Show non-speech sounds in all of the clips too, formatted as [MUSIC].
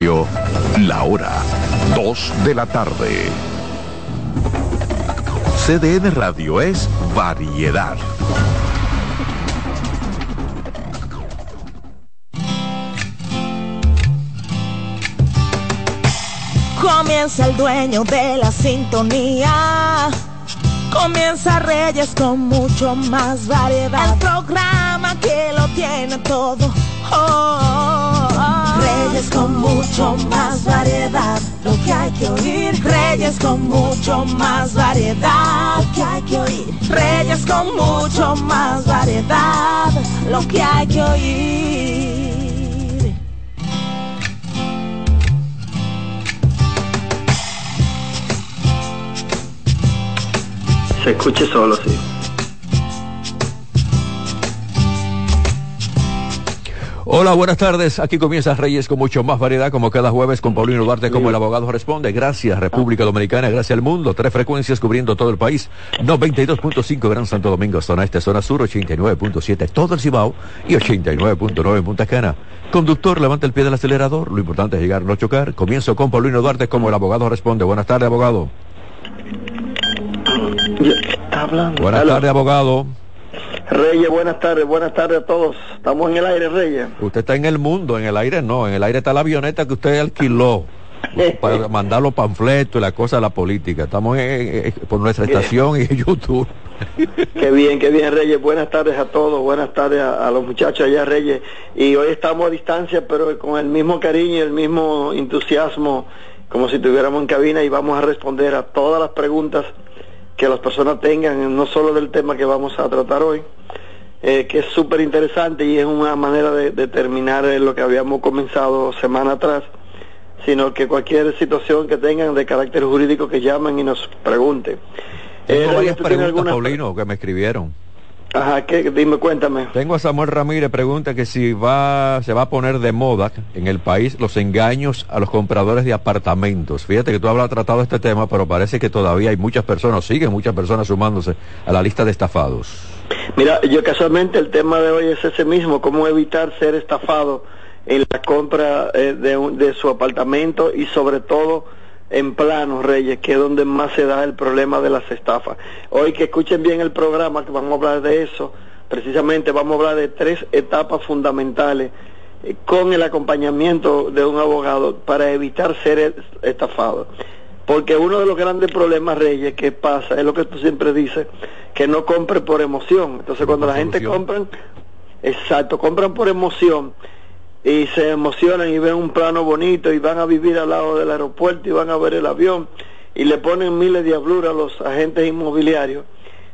La hora 2 de la tarde. CDN Radio es variedad. Comienza el dueño de la sintonía. Comienza Reyes con mucho más variedad. El programa que lo tiene todo. Oh. Reyes con mucho más variedad. Lo que hay que oír. Reyes con mucho más variedad. Lo que hay que oír. Reyes con mucho más variedad. Lo que hay que oír. Se escuche solo, sí. Hola, buenas tardes. Aquí comienza Reyes con mucho más variedad, como cada jueves con Paulino Duarte, como el abogado responde. Gracias, República Dominicana, gracias al mundo. Tres frecuencias cubriendo todo el país. 92.5 Gran Santo Domingo, zona este, zona sur, 89.7 todo el Cibao y 89.9 Punta Cana. Conductor, levanta el pie del acelerador. Lo importante es llegar, no chocar. Comienzo con Paulino Duarte, como el abogado responde. Buenas tardes, abogado. Está hablando. Buenas tardes, abogado. Reyes, buenas tardes, buenas tardes a todos. Estamos en el aire, Reyes. Usted está en el mundo, en el aire no. En el aire está la avioneta que usted alquiló [LAUGHS] para mandar los panfletos y la cosa de la política. Estamos en- en- por nuestra estación y en YouTube. [LAUGHS] Qué bien, qué bien, Reyes. Buenas tardes a todos, buenas tardes a, a los muchachos allá, Reyes. Y hoy estamos a distancia, pero con el mismo cariño y el mismo entusiasmo, como si estuviéramos en cabina y vamos a responder a todas las preguntas que las personas tengan, no solo del tema que vamos a tratar hoy, eh, que es súper interesante y es una manera de, de terminar eh, lo que habíamos comenzado semana atrás, sino que cualquier situación que tengan de carácter jurídico que llamen y nos pregunten. Reyes, varias ¿tú tienes preguntas, alguna- Paulino, que me escribieron. Ajá, ¿qué? dime, cuéntame. Tengo a Samuel Ramírez, pregunta que si va, se va a poner de moda en el país los engaños a los compradores de apartamentos. Fíjate que tú hablas tratado este tema, pero parece que todavía hay muchas personas, siguen muchas personas sumándose a la lista de estafados. Mira, yo casualmente el tema de hoy es ese mismo, cómo evitar ser estafado en la compra eh, de, un- de su apartamento y sobre todo en planos, Reyes, que es donde más se da el problema de las estafas. Hoy que escuchen bien el programa, que vamos a hablar de eso, precisamente vamos a hablar de tres etapas fundamentales eh, con el acompañamiento de un abogado para evitar ser es- estafado. Porque uno de los grandes problemas, Reyes, que pasa, es lo que tú siempre dices, que no compre por emoción. Entonces cuando la gente compran, exacto, compran por emoción y se emocionan y ven un plano bonito y van a vivir al lado del aeropuerto y van a ver el avión y le ponen miles de habluras a los agentes inmobiliarios.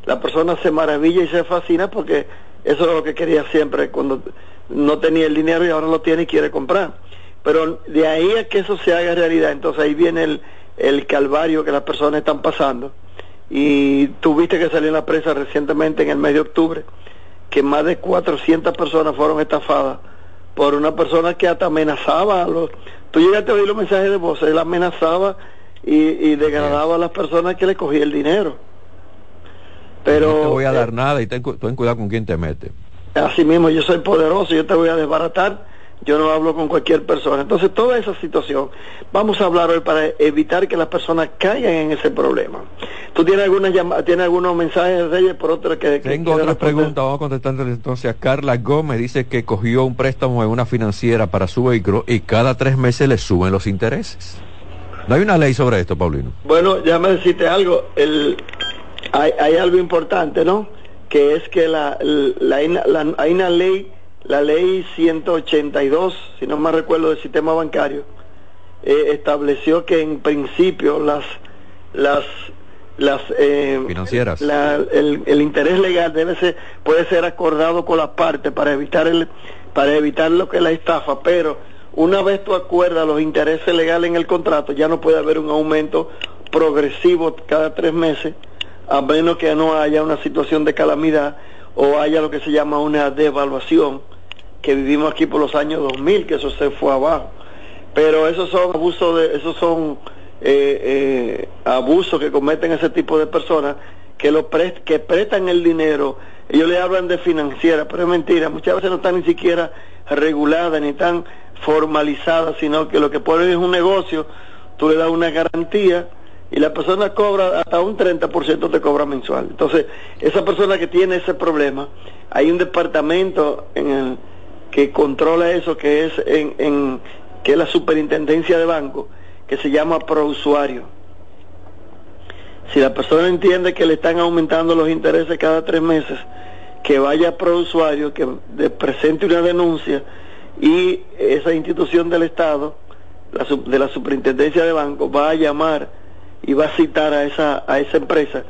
La persona se maravilla y se fascina porque eso es lo que quería siempre cuando no tenía el dinero y ahora lo tiene y quiere comprar. Pero de ahí a que eso se haga realidad, entonces ahí viene el, el calvario que las personas están pasando. Y tuviste que salir en la prensa recientemente en el mes de octubre que más de 400 personas fueron estafadas por una persona que hasta amenazaba a los... Tú llegaste a oír los mensajes de voz, él amenazaba y, y degradaba a las personas que le cogía el dinero. Pero no te voy a eh, dar nada y ten cuidado con quién te mete. Así mismo, yo soy poderoso, yo te voy a desbaratar, yo no hablo con cualquier persona. Entonces, toda esa situación, vamos a hablar hoy para evitar que las personas caigan en ese problema. ¿Tú tienes alguna llama- tienes algunos mensajes, Reyes, por otro que... que Tengo quieras otra responder? pregunta, vamos a contestarle entonces a Carla Gómez. Dice que cogió un préstamo en una financiera para su vehículo y cada tres meses le suben los intereses. ¿No hay una ley sobre esto, Paulino? Bueno, déjame decirte algo. El, hay, hay algo importante, ¿no? Que es que la, la, la- la- hay una ley, la ley 182, si no me recuerdo, del sistema bancario, eh, estableció que en principio las las las eh, Financieras. la- el, el interés legal debe ser puede ser acordado con las partes para evitar el para evitar lo que es la estafa pero una vez tú acuerdas los intereses legales en el contrato ya no puede haber un aumento progresivo cada tres meses a menos que no haya una situación de calamidad o haya lo que se llama una devaluación que vivimos aquí por los años 2000 que eso se fue abajo. Pero esos son abusos de esos son eh, eh, abusos que cometen ese tipo de personas que, lo que prestan el dinero, ellos le hablan de financiera, pero es mentira, muchas veces no están ni siquiera reguladas ni están formalizadas, sino que lo que ponen es un negocio, tú le das una garantía y la persona cobra hasta un 30% te cobra mensual. Entonces, esa persona que tiene ese problema, hay un departamento en el que controla eso, que es en, en que es la superintendencia de banco, que se llama prousuario. Si la persona entiende que le están aumentando los intereses cada tres meses, que vaya a prousuario, que presente una denuncia y esa institución del Estado, de la superintendencia de banco, va a llamar y va a citar a esa, a esa empresa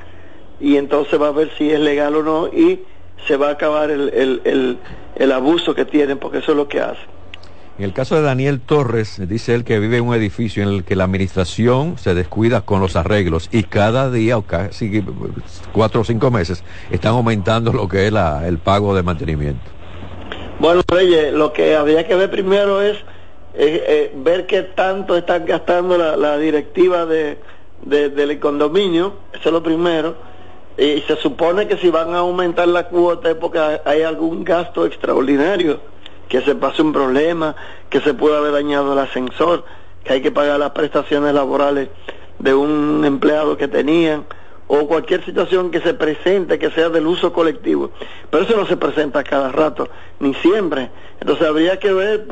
y entonces va a ver si es legal o no y se va a acabar el, el, el, el abuso que tienen porque eso es lo que hacen. En el caso de Daniel Torres, dice él que vive en un edificio en el que la administración se descuida con los arreglos y cada día o casi cuatro o cinco meses están aumentando lo que es la, el pago de mantenimiento. Bueno, Reyes, lo que habría que ver primero es eh, eh, ver qué tanto están gastando la, la directiva de, del condominio, eso es lo primero. Y se supone que si van a aumentar la cuota es porque hay algún gasto extraordinario que se pase un problema, que se pueda haber dañado el ascensor, que hay que pagar las prestaciones laborales de un empleado que tenían, o cualquier situación que se presente que sea del uso colectivo. Pero eso no se presenta cada rato, ni siempre. Entonces habría que ver,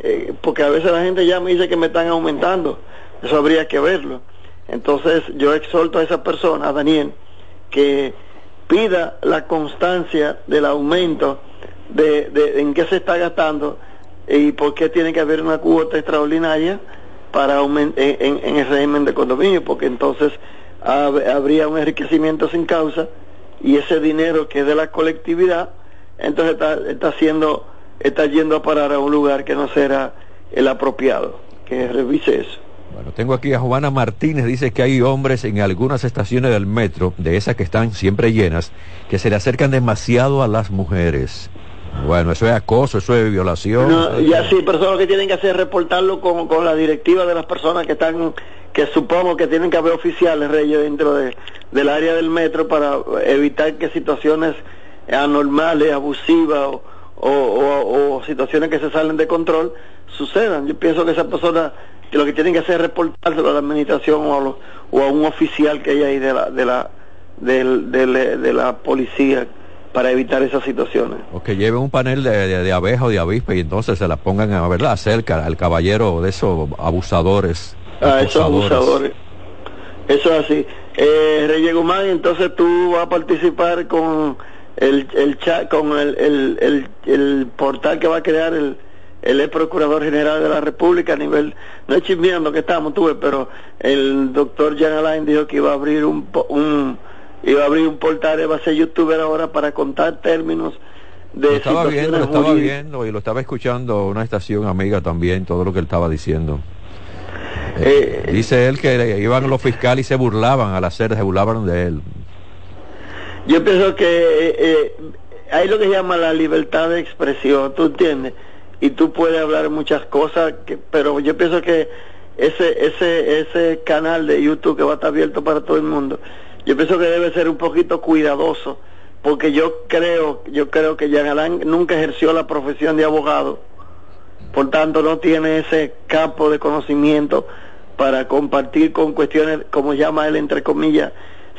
eh, porque a veces la gente ya me dice que me están aumentando, eso habría que verlo. Entonces yo exhorto a esa persona, a Daniel, que pida la constancia del aumento de, de, en qué se está gastando y por qué tiene que haber una cuota extraordinaria para en, en, el régimen de condominio, porque entonces habría un enriquecimiento sin causa y ese dinero que es de la colectividad, entonces está, está haciendo, está yendo a parar a un lugar que no será el apropiado, que revise eso. Bueno, tengo aquí a Juana Martínez, dice que hay hombres en algunas estaciones del metro, de esas que están siempre llenas, que se le acercan demasiado a las mujeres. Bueno, eso es acoso, eso es violación. No, ya sí, pero eso lo que tienen que hacer es reportarlo con, con la directiva de las personas que están, que supongo que tienen que haber oficiales, Reyes, dentro de, del área del metro para evitar que situaciones anormales, abusivas o, o, situaciones que se salen de control sucedan. Yo pienso que esas personas que lo que tienen que hacer es reportárselo a la administración o a, o a un oficial que hay ahí de la, de la, de la policía para evitar esas situaciones. O que lleven un panel de, de, abeja o de avispa y entonces se la pongan a verdad cerca al caballero de esos abusadores. Ah, esos abusadores. Eso es así. Eh, Reyes Guzmán, entonces tú vas a participar con el, el chat, con el, el, el, portal que va a crear el, el Procurador General de la República a nivel, no es chismeando que estamos, tuve, pero el doctor Jan Alain dijo que iba a abrir un, un iba a abrir un portal, va a ser youtuber ahora para contar términos de lo estaba viendo, lo estaba viendo y lo estaba escuchando una estación amiga también, todo lo que él estaba diciendo. Eh, eh, dice él que iban los fiscales y se burlaban al hacer, se burlaban de él. Yo pienso que eh, hay lo que se llama la libertad de expresión, ¿tú entiendes? Y tú puedes hablar muchas cosas, que, pero yo pienso que ese, ese, ese canal de YouTube que va a estar abierto para todo el mundo, yo pienso que debe ser un poquito cuidadoso, porque yo creo, yo creo que Jean Alain nunca ejerció la profesión de abogado, por tanto no tiene ese campo de conocimiento para compartir con cuestiones, como llama él entre comillas,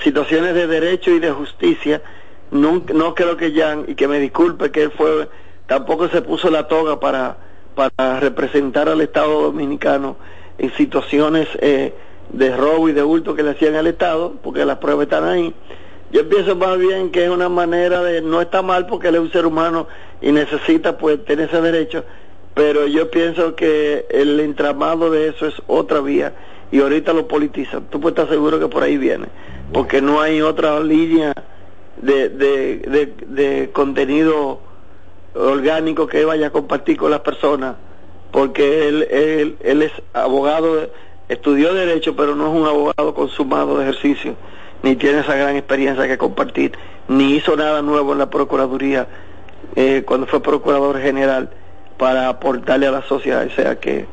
situaciones de derecho y de justicia. No, no creo que Jan, y que me disculpe que él fue, tampoco se puso la toga para, para representar al Estado Dominicano en situaciones eh, de robo y de hurto que le hacían al Estado, porque las pruebas están ahí. Yo pienso más bien que es una manera de, no está mal porque él es un ser humano y necesita pues tener ese derecho, pero yo pienso que el entramado de eso es otra vía y ahorita lo politizan. Tú puedes estar seguro que por ahí viene, porque no hay otra línea de, de, de, contenido orgánico que vaya a compartir con las personas, porque él, él, él es abogado estudió derecho, pero no es un abogado consumado de ejercicio, ni tiene esa gran experiencia que compartir, ni hizo nada nuevo en la Procuraduría eh, cuando fue Procurador General para aportarle a la sociedad. O sea que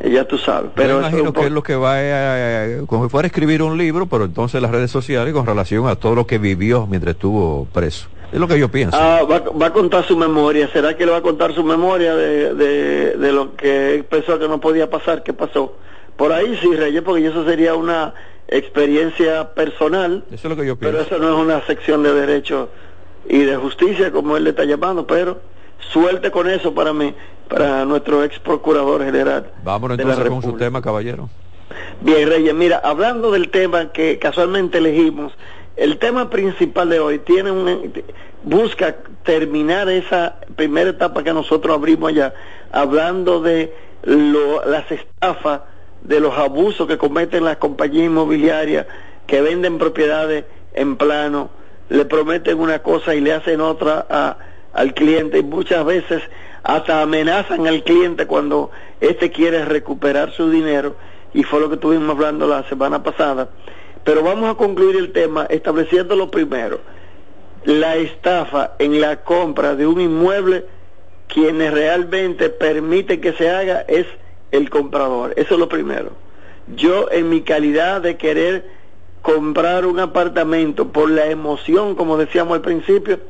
eh, ya tú sabes. Pero Yo imagino que es lo que va a, como si fuera a escribir un libro, pero entonces las redes sociales con relación a todo lo que vivió mientras estuvo preso. Es lo que yo pienso. Ah, va, va, a contar su memoria. ¿Será que le va a contar su memoria de, de, de lo que pensó que no podía pasar, qué pasó? Por ahí sí, Reyes, porque eso sería una experiencia personal. Eso es lo que yo pienso. Pero eso no es una sección de derecho y de justicia, como él le está llamando, pero suerte con eso para mí, para nuestro ex procurador general. Vámonos entonces con su tema, caballero. Bien, Reyes, mira, hablando del tema que casualmente elegimos, el tema principal de hoy tiene un, busca terminar esa primera etapa que nosotros abrimos allá, hablando de lo, las estafas, de los abusos que cometen las compañías inmobiliarias que venden propiedades en plano, le prometen una cosa y le hacen otra al cliente y muchas veces hasta amenazan al cliente cuando éste quiere recuperar su dinero y fue lo que estuvimos hablando la semana pasada. Pero vamos a concluir el tema estableciendo lo primero. La estafa en la compra de un inmueble, quienes realmente permiten que se haga es el comprador. Eso es lo primero. Yo en mi calidad de querer comprar un apartamento por la emoción, como decíamos al principio,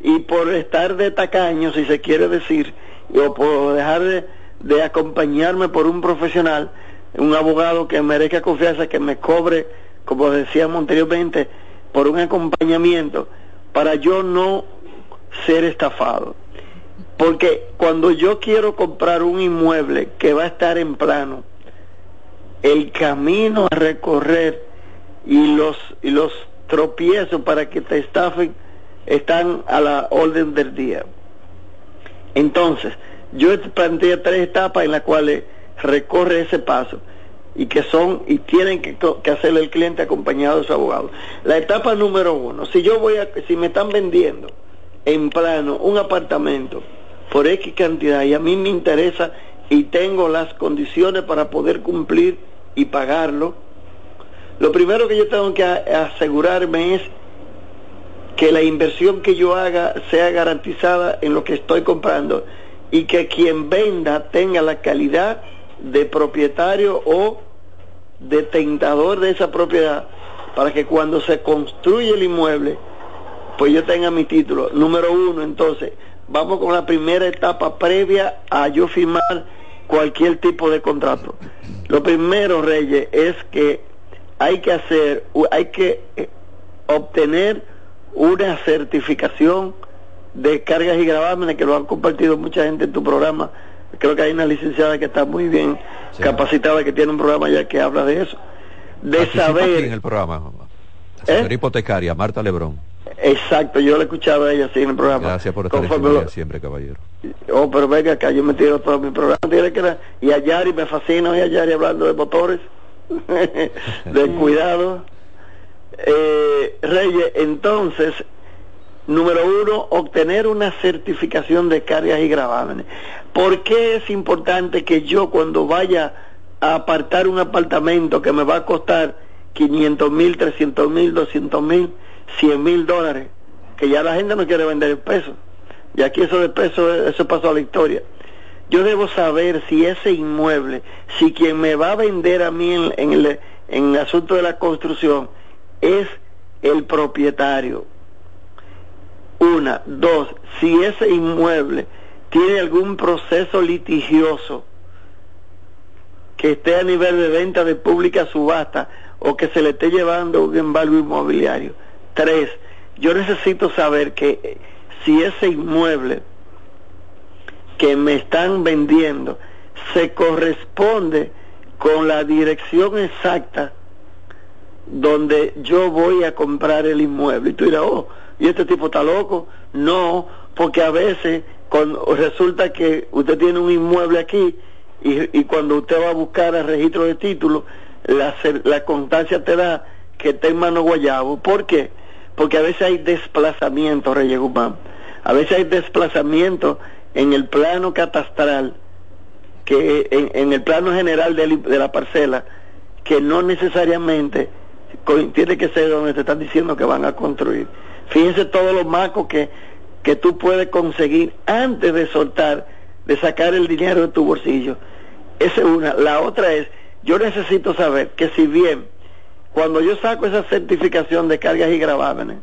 y por estar de tacaño, si se quiere decir, o por dejar de, de acompañarme por un profesional, un abogado que merezca confianza, que me cobre como decíamos anteriormente, por un acompañamiento para yo no ser estafado. Porque cuando yo quiero comprar un inmueble que va a estar en plano, el camino a recorrer y los, y los tropiezos para que te estafen están a la orden del día. Entonces, yo planteé tres etapas en las cuales recorre ese paso y que son y tienen que, que hacerle el cliente acompañado de su abogado. La etapa número uno, si yo voy a, si me están vendiendo en plano un apartamento por X cantidad y a mí me interesa y tengo las condiciones para poder cumplir y pagarlo, lo primero que yo tengo que asegurarme es que la inversión que yo haga sea garantizada en lo que estoy comprando y que quien venda tenga la calidad de propietario o de tentador de esa propiedad para que cuando se construye el inmueble, pues yo tenga mi título. Número uno, entonces, vamos con la primera etapa previa a yo firmar cualquier tipo de contrato. Lo primero, Reyes, es que hay que hacer, hay que eh, obtener una certificación de cargas y gravámenes que lo han compartido mucha gente en tu programa creo que hay una licenciada que está muy bien sí. capacitada, que tiene un programa ya que habla de eso. De Participa saber... Aquí en el programa, ¿Eh? hipotecaria, Marta Lebrón. Exacto, yo le he escuchado a ella así en el programa. Gracias por estar lo... siempre, caballero. Oh, pero venga acá, yo me tiro todo mi programa. Tiene que. Y a Yari me fascina, y a Yari hablando de motores, [LAUGHS] de [LAUGHS] cuidado. Eh, Reyes, entonces, Número uno, obtener una certificación de cargas y gravámenes. ¿Por qué es importante que yo cuando vaya a apartar un apartamento que me va a costar 500 mil, 300 mil, 200 mil, 100 mil dólares, que ya la gente no quiere vender en pesos, y aquí eso de pesos, eso pasó a la historia. Yo debo saber si ese inmueble, si quien me va a vender a mí en, en, el, en el asunto de la construcción es el propietario, una, dos, si ese inmueble tiene algún proceso litigioso que esté a nivel de venta de pública subasta o que se le esté llevando un embargo inmobiliario. Tres, yo necesito saber que si ese inmueble que me están vendiendo se corresponde con la dirección exacta donde yo voy a comprar el inmueble. Y tú oh, y este tipo está loco. No, porque a veces resulta que usted tiene un inmueble aquí y, cuando usted va a buscar el registro de título, la, la constancia te da que está en mano guayabo. ¿Por qué? Porque a veces hay desplazamiento, Reyes Guzmán. A veces hay desplazamiento en el plano catastral, que en, en el plano general de, de la parcela, que no necesariamente tiene que ser donde te están diciendo que van a construir. Fíjense todos los marcos que, que tú puedes conseguir antes de soltar, de sacar el dinero de tu bolsillo. Esa es una. La otra es, yo necesito saber que si bien cuando yo saco esa certificación de cargas y gravámenes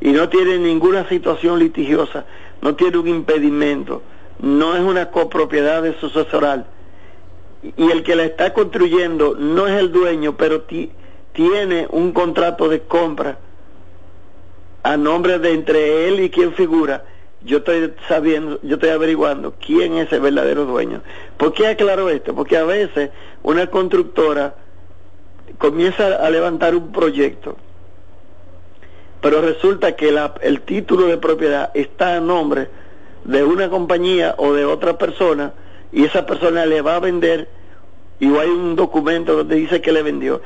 y no tiene ninguna situación litigiosa, no tiene un impedimento, no es una copropiedad de sucesoral y el que la está construyendo no es el dueño, pero tiene un contrato de compra a nombre de entre él y quien figura, yo estoy sabiendo, yo estoy averiguando quién es el verdadero dueño. ¿Por qué aclaro esto? Porque a veces una constructora comienza a levantar un proyecto, pero resulta que el título de propiedad está a nombre de una compañía o de otra persona y esa persona le va a vender y hay un documento donde dice que le vendió.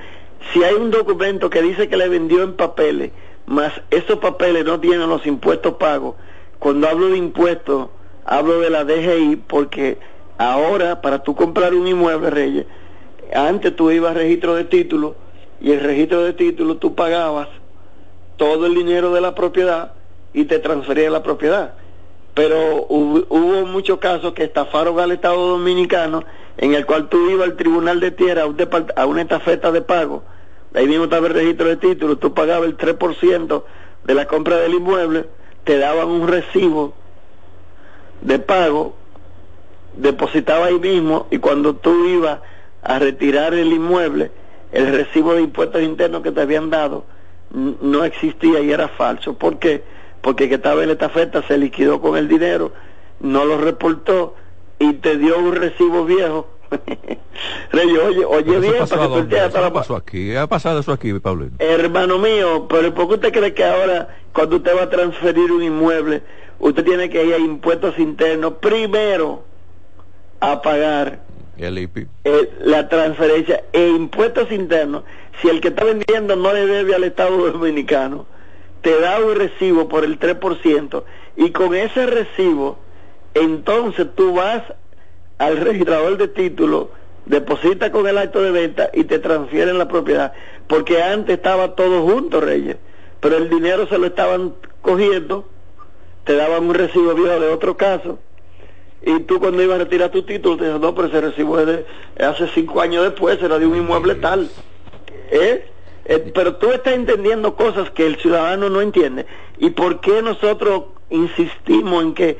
Si hay un documento que dice que le vendió en papeles, más esos papeles no tienen los impuestos pagos, cuando hablo de impuestos, hablo de la DGI porque ahora para tú comprar un inmueble, Reyes, antes tú ibas al registro de título y el registro de título tú pagabas todo el dinero de la propiedad y te transfería la propiedad. Pero hubo, muchos casos que estafaron al Estado Dominicano en el cual tú ibas al Tribunal de Tierra a, un a una estafeta de pago, ahí mismo estaba el registro de título, tú pagabas el 3% de la compra del inmueble, te daban un recibo de pago, depositaba ahí mismo y cuando tú ibas a retirar el inmueble, el recibo de impuestos internos que te habían dado no existía y era falso. ¿Por qué? Porque que estaba en esta oferta se liquidó con el dinero, no lo reportó y te dio un recibo viejo. [LAUGHS] Rey, oye, oye bien, para que tú ¿Qué pasó aquí? ¿Ha pasado eso aquí, Pablo? Hermano mío, pero ¿por qué usted cree que ahora, cuando usted va a transferir un inmueble, usted tiene que ir a impuestos internos primero a pagar la transferencia e impuestos internos, si el que está vendiendo no le debe al Estado Dominicano, te da un recibo por el 3% y con ese recibo, entonces tú vas al registrador de título, deposita con el acto de venta y te transfieren la propiedad, porque antes estaba todo junto, Reyes, pero el dinero se lo estaban cogiendo, te daban un recibo viejo de otro caso y tú cuando ibas a retirar tu título te dices, no, pero ese recibo es de hace cinco años después, era de un inmueble tal. ¿Eh? ¿Eh? pero tú estás entendiendo cosas que el ciudadano no entiende. ¿Y por qué nosotros insistimos en que,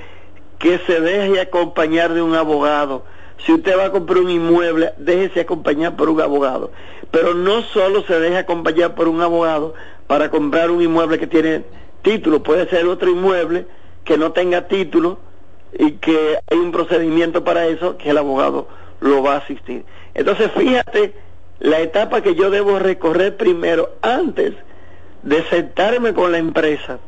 que se deje acompañar de un abogado? Si usted va a comprar un inmueble, déjese acompañar por un abogado. Pero no solo se deje acompañar por un abogado para comprar un inmueble que tiene título, puede ser otro inmueble que no tenga título y que hay un procedimiento para eso que el abogado lo va a asistir. Entonces, fíjate la etapa que yo debo recorrer primero antes de sentarme con la empresa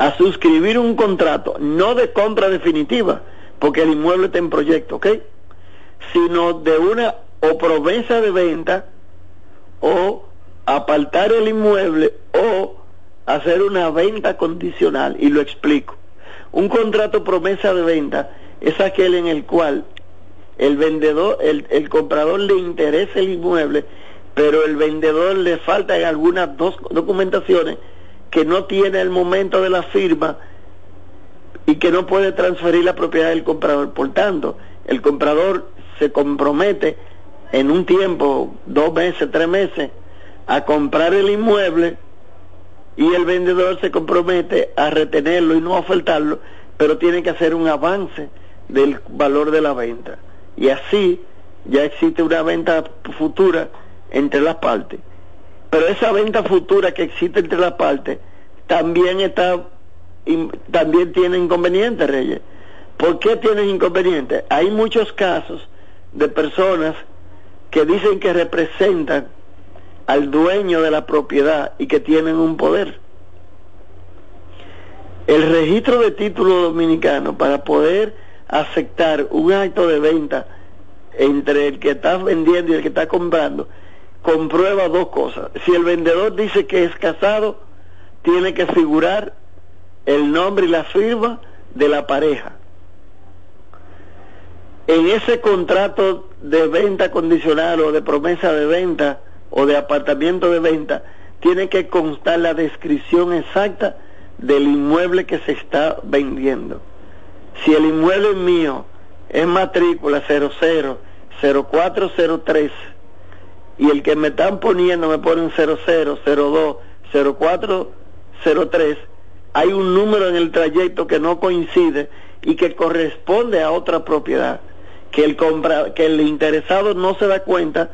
a suscribir un contrato, no de compra definitiva, porque el inmueble está en proyecto, ¿ok? Sino de una o promesa de venta o apartar el inmueble o hacer una venta condicional y lo explico. Un contrato promesa de venta es aquel en el cual el vendedor, el, el comprador le interesa el inmueble, pero el vendedor le faltan algunas dos documentaciones que no tiene el momento de la firma y que no puede transferir la propiedad del comprador. Por tanto, el comprador se compromete en un tiempo, dos meses, tres meses, a comprar el inmueble y el vendedor se compromete a retenerlo y no ofertarlo, pero tiene que hacer un avance del valor de la venta. Y así ya existe una venta futura entre las partes. Pero esa venta futura que existe entre las partes también está también tiene inconvenientes, Reyes. ¿Por qué tiene inconvenientes? Hay muchos casos de personas que dicen que representan al dueño de la propiedad y que tienen un poder. El registro de título dominicano para poder aceptar un acto de venta entre el que está vendiendo y el que está comprando, comprueba dos cosas. Si el vendedor dice que es casado, tiene que figurar el nombre y la firma de la pareja. En ese contrato de venta condicional o de promesa de venta, o de apartamento de venta, tiene que constar la descripción exacta del inmueble que se está vendiendo. Si el inmueble mío es matrícula 00 0403 y el que me están poniendo me ponen 00 02 0403 hay un número en el trayecto que no coincide y que corresponde a otra propiedad que el compra, que el interesado no se da cuenta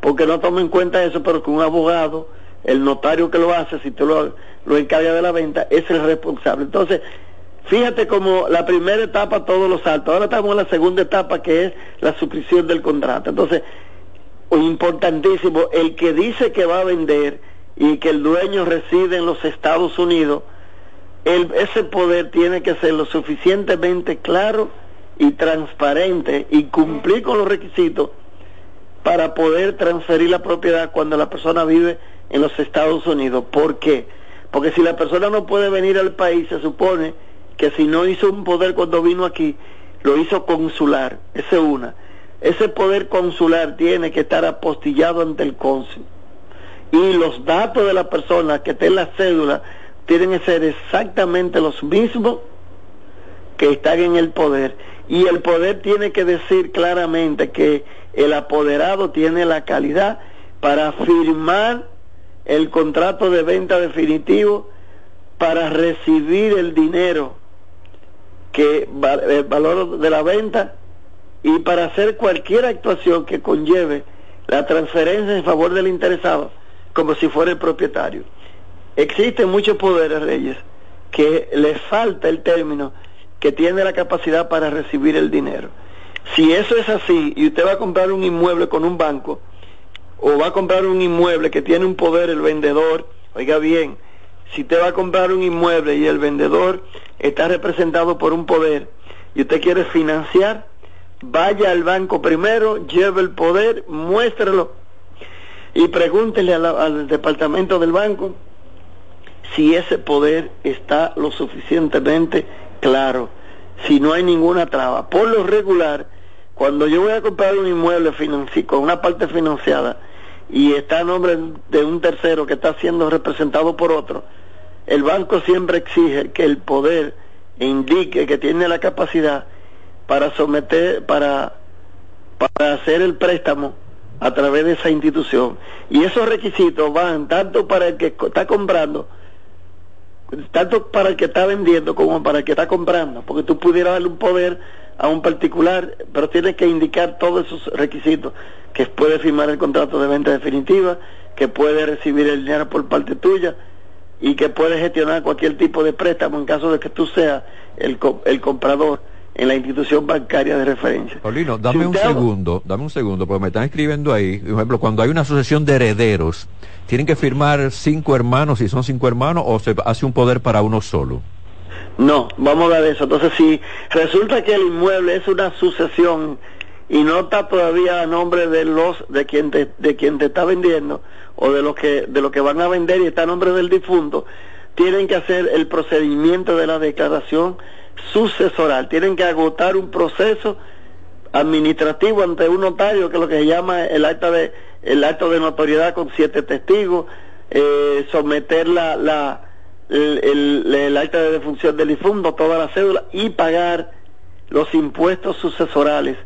porque no toma en cuenta eso pero que un abogado el notario que lo hace si tú lo, lo encargas de la venta es el responsable entonces Fíjate como la primera etapa todos los saltos. Ahora estamos en la segunda etapa que es la suscripción del contrato. Entonces, importantísimo, el que dice que va a vender y que el dueño reside en los Estados Unidos, ese poder tiene que ser lo suficientemente claro y transparente y cumplir con los requisitos para poder transferir la propiedad cuando la persona vive en los Estados Unidos. ¿Por qué? Porque si la persona no puede venir al país, se supone que si no hizo un poder cuando vino aquí, lo hizo consular. Esa es una. Ese poder consular tiene que estar apostillado ante el cónsul. Y los datos de la persona que esté en la cédula tienen que ser exactamente los mismos que están en el poder. Y el poder tiene que decir claramente que el apoderado tiene la calidad para firmar el contrato de venta definitivo para recibir el dinero que el valor de la venta y para hacer cualquier actuación que conlleve la transferencia en favor del interesado como si fuera el propietario. Existen muchos poderes, Reyes, que le falta el término que tiene la capacidad para recibir el dinero. Si eso es así y usted va a comprar un inmueble con un banco o va a comprar un inmueble que tiene un poder el vendedor, oiga bien, si usted va a comprar un inmueble y el vendedor está representado por un poder y usted quiere financiar, vaya al banco primero, lleve el poder, muéstrelo y pregúntele al departamento del banco si ese poder está lo suficientemente claro, si no hay ninguna traba. Por lo regular, cuando yo voy a comprar un inmueble con una parte financiada y está a nombre de un tercero que está siendo representado por otro, el banco siempre exige que el poder indique que tiene la capacidad para someter, para, para hacer el préstamo a través de esa institución. Y esos requisitos van tanto para el que está comprando, tanto para el que está vendiendo como para el que está comprando, porque tú pudieras darle un poder a un particular, pero tienes que indicar todos esos requisitos, que puede firmar el contrato de venta definitiva, que puede recibir el dinero por parte tuya, y que puede gestionar cualquier tipo de préstamo en caso de que tú seas el, el comprador en la institución bancaria de referencia. Paulino, dame un segundo, dame un segundo, porque me están escribiendo ahí, por ejemplo, cuando hay una asociación de herederos, ¿tienen que firmar cinco hermanos si son cinco hermanos o se hace un poder para uno solo? No, vamos a ver eso. Entonces, si resulta que el inmueble es una sucesión y no está todavía a nombre de los de quien te, de quien te está vendiendo o de los que de lo que van a vender y está a nombre del difunto tienen que hacer el procedimiento de la declaración sucesoral. Tienen que agotar un proceso administrativo ante un notario que es lo que se llama el acta de el acto de notoriedad con siete testigos eh, someter la, la el, acta de defunción del difunto toda la cédula y pagar los impuestos sucesorales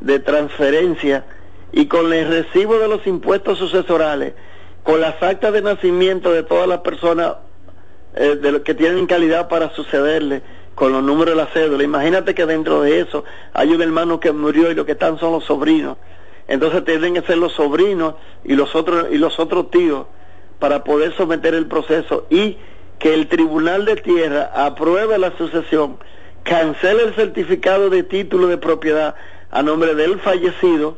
de transferencia. Y con el recibo de los impuestos sucesorales, con las actas de nacimiento de todas las personas eh, de que tienen calidad para sucederle, con los números de la cédula. Imagínate que dentro de eso hay un hermano que murió y lo que están son los sobrinos. Entonces tienen que ser los sobrinos y los otros y los otros tíos para poder someter el proceso y que el Tribunal de Tierra apruebe la sucesión, cancele el certificado de título de propiedad a nombre del fallecido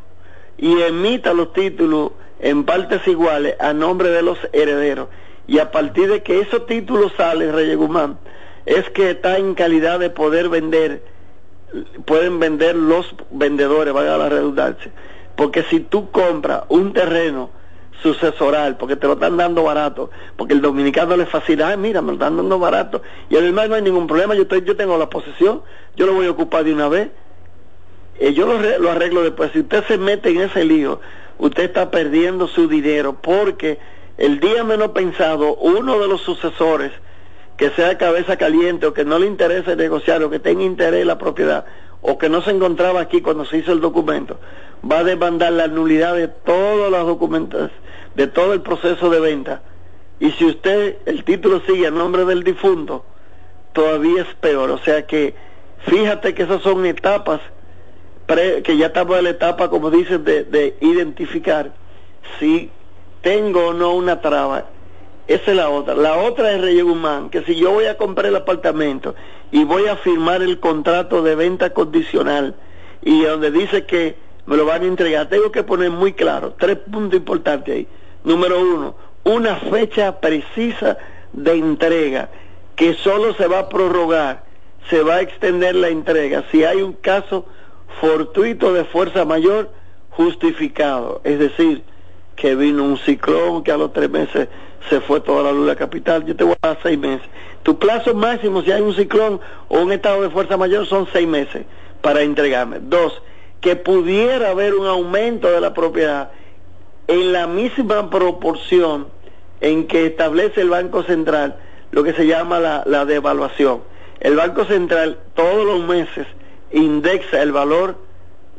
y emita los títulos en partes iguales a nombre de los herederos. Y a partir de que esos títulos salen, Reyes Guzmán, es que está en calidad de poder vender, pueden vender los vendedores, vaya la redundancia. Porque si tú compras un terreno sucesoral, porque te lo están dando barato, porque el dominicano le fascina, Ay, mira, me lo están dando barato, y además no hay ningún problema, yo, estoy, yo tengo la posesión, yo lo voy a ocupar de una vez, eh, yo lo, arreglo después. Si usted se mete en ese lío, usted está perdiendo su dinero porque el día menos pensado, uno de los sucesores que sea cabeza caliente o que no le interese negociar o que tenga interés en la propiedad, o que no se encontraba aquí cuando se hizo el documento, va a demandar la nulidad de todos los documentos, de todo el proceso de venta. Y si usted, el título sigue a nombre del difunto, todavía es peor. O sea que fíjate que esas son etapas, que ya estamos en la etapa, como dices, de, de identificar si tengo o no una traba. Esa es la otra. La otra es Reyes Guzmán, que si yo voy a comprar el apartamento y voy a firmar el contrato de venta condicional y donde dice que me lo van a entregar, tengo que poner muy claro, tres puntos importantes ahí. Número uno, una fecha precisa de entrega que solo se va a prorrogar, se va a extender la entrega si hay un caso fortuito de fuerza mayor justificado, es decir, que vino un ciclón, que a los tres meses se fue toda la luz de la capital, yo te voy a dar seis meses. Tu plazo máximo, si hay un ciclón o un estado de fuerza mayor, son seis meses para entregarme. Dos, que pudiera haber un aumento de la propiedad en la misma proporción en que establece el Banco Central lo que se llama la, la devaluación. El Banco Central todos los meses indexa el valor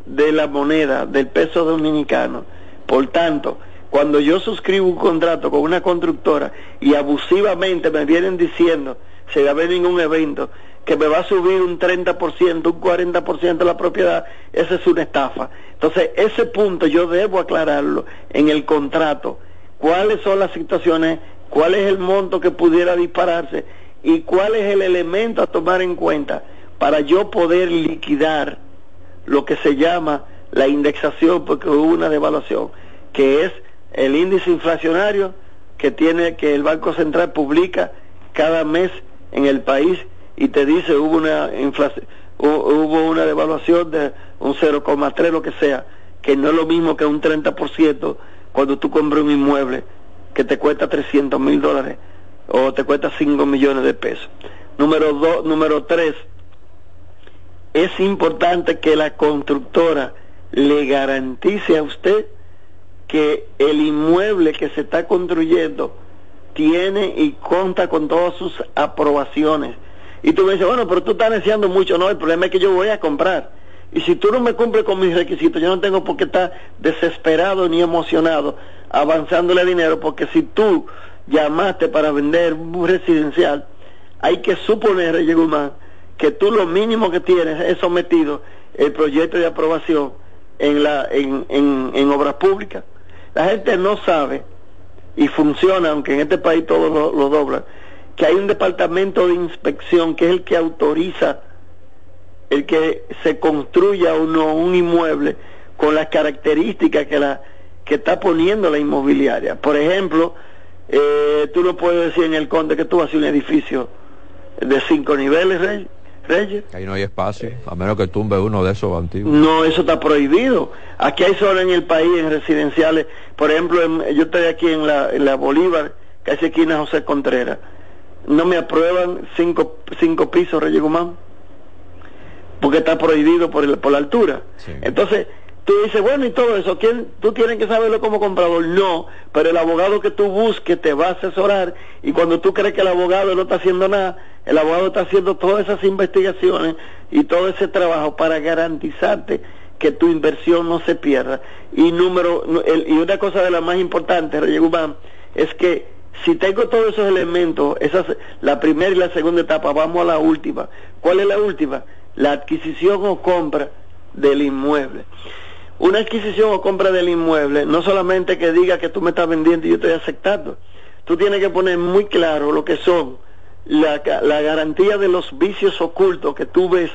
de la moneda, del peso dominicano. Por tanto, cuando yo suscribo un contrato con una constructora y abusivamente me vienen diciendo, se va a venir un evento, que me va a subir un 30%, un 40% de la propiedad, esa es una estafa. Entonces, ese punto yo debo aclararlo en el contrato. ¿Cuáles son las situaciones? ¿Cuál es el monto que pudiera dispararse? ¿Y cuál es el elemento a tomar en cuenta para yo poder liquidar lo que se llama la indexación, porque hubo una devaluación, que es el índice inflacionario que tiene que el Banco Central publica cada mes en el país y te dice hubo una inflación hubo una devaluación de un 0,3 lo que sea que no es lo mismo que un 30% cuando tú compras un inmueble que te cuesta 300 mil dólares o te cuesta 5 millones de pesos. Número dos número tres es importante que la constructora le garantice a usted que el inmueble que se está construyendo tiene y cuenta con todas sus aprobaciones. Y tú me dices, bueno, pero tú estás deseando mucho, no, el problema es que yo voy a comprar. Y si tú no me cumples con mis requisitos, yo no tengo por qué estar desesperado ni emocionado avanzándole dinero, porque si tú llamaste para vender un residencial, hay que suponer, más que tú lo mínimo que tienes es sometido el proyecto de aprobación en, la, en, en, en obras públicas. La gente no sabe y funciona, aunque en este país todo lo, dobla, que hay un departamento de inspección que es el que autoriza el que se construya uno un inmueble con las características que la que está poniendo la inmobiliaria. Por ejemplo, eh, tú no puedes decir en el Conde que tú haces un edificio de cinco niveles, Rey. Ahí no hay espacio, a menos que tumbe uno de esos antiguos. No, eso está prohibido. Aquí hay zonas en el país, en residenciales. Por ejemplo, yo estoy aquí en la, en la Bolívar, casi esquina José Contreras. No me aprueban cinco, cinco pisos, Reyes Guzmán, porque está prohibido por, el, por la altura. Entonces, Tú dices, bueno, y todo eso, ¿quién, tú tienes que saberlo como comprador. No, pero el abogado que tú busques te va a asesorar y cuando tú crees que el abogado no está haciendo nada, el abogado está haciendo todas esas investigaciones y todo ese trabajo para garantizarte que tu inversión no se pierda. Y número y una cosa de las más importantes, Reyes Guzmán, es que si tengo todos esos elementos, esas, la primera y la segunda etapa, vamos a la última. ¿Cuál es la última? La adquisición o compra del inmueble una adquisición o compra del inmueble, no solamente que diga que tú me estás vendiendo y yo estoy aceptando, tú tienes que poner muy claro lo que son la, garantía de los vicios ocultos que tú ves,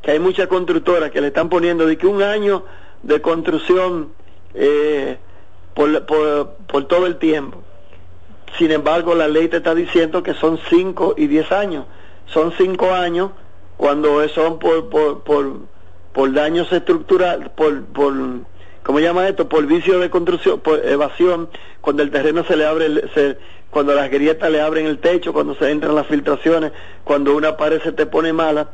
que hay muchas constructoras que le están poniendo de que un año de construcción eh, por, por, todo el tiempo. Sin embargo, la ley te está diciendo que son 5 y 10 años. Son 5 años cuando son por, por, por por daños estructurales, por, por, ¿cómo llama esto? Por vicio de construcción, por evasión, cuando el terreno se le abre, se, cuando las grietas le abren el techo, cuando se entran las filtraciones, cuando una pared se te pone mala,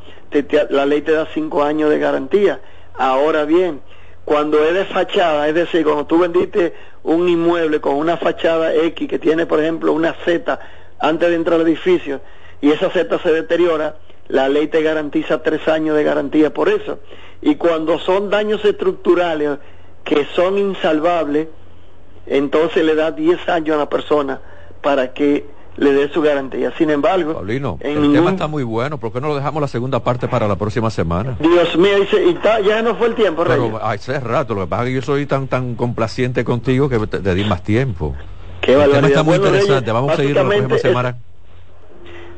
la ley te da cinco años de garantía. Ahora bien, cuando es de fachada, es decir, cuando tú vendiste un inmueble con una fachada X que tiene, por ejemplo, una Z antes de entrar al edificio y esa Z se deteriora, la ley te garantiza tres años de garantía por eso. Y cuando son daños estructurales que son insalvables, entonces le da 10 años a la persona para que le dé su garantía. Sin embargo, Paulino, el tema está muy bueno, ¿por qué no lo dejamos la segunda parte para la próxima semana? Dios mío, dice, y ya no fue el tiempo, Pero hace rato, lo que pasa es que yo soy tan tan complaciente contigo que te, di más tiempo. Qué el tema está muy interesante, vamos a seguir la próxima semana.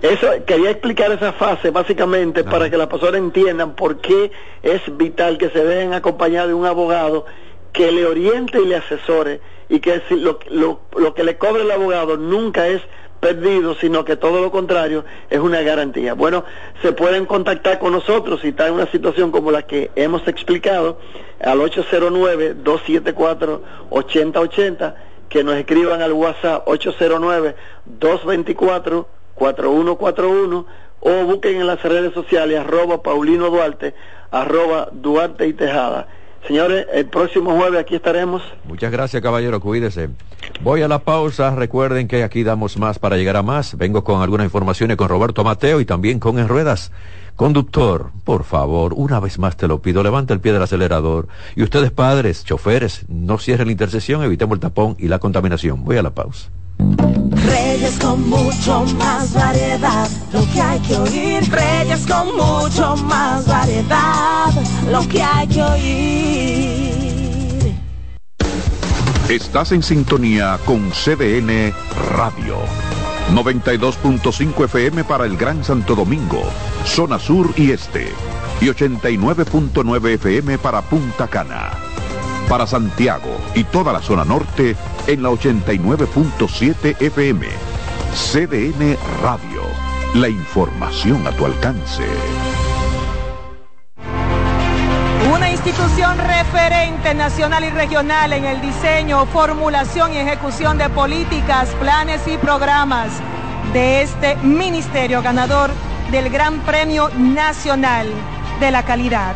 Eso, quería explicar esa fase básicamente para que las personas entiendan por qué es vital que se vean acompañados de un abogado que le oriente y le asesore y que lo, lo, lo que le cobre el abogado nunca es perdido, sino que todo lo contrario es una garantía. Bueno, se pueden contactar con nosotros si está en una situación como la que hemos explicado al 809-274-8080, que nos escriban al WhatsApp 809-224-4141 o busquen en las redes sociales arroba Paulino Duarte, arroba Duarte y Tejada. Señores, el próximo jueves aquí estaremos. Muchas gracias, caballero. Cuídese. Voy a la pausa. Recuerden que aquí damos más para llegar a más. Vengo con algunas informaciones con Roberto Mateo y también con En Ruedas. Conductor, por favor, una vez más te lo pido, levanta el pie del acelerador. Y ustedes, padres, choferes, no cierren la intersección, evitemos el tapón y la contaminación. Voy a la pausa. Reyes con mucho más variedad, lo que hay que oír. Reyes con mucho más variedad, lo que hay que oír. Estás en sintonía con CDN Radio. 92.5 FM para el Gran Santo Domingo, zona sur y este. Y 89.9 FM para Punta Cana para Santiago y toda la zona norte en la 89.7 FM. CDN Radio. La información a tu alcance. Una institución referente nacional y regional en el diseño, formulación y ejecución de políticas, planes y programas de este ministerio ganador del Gran Premio Nacional de la Calidad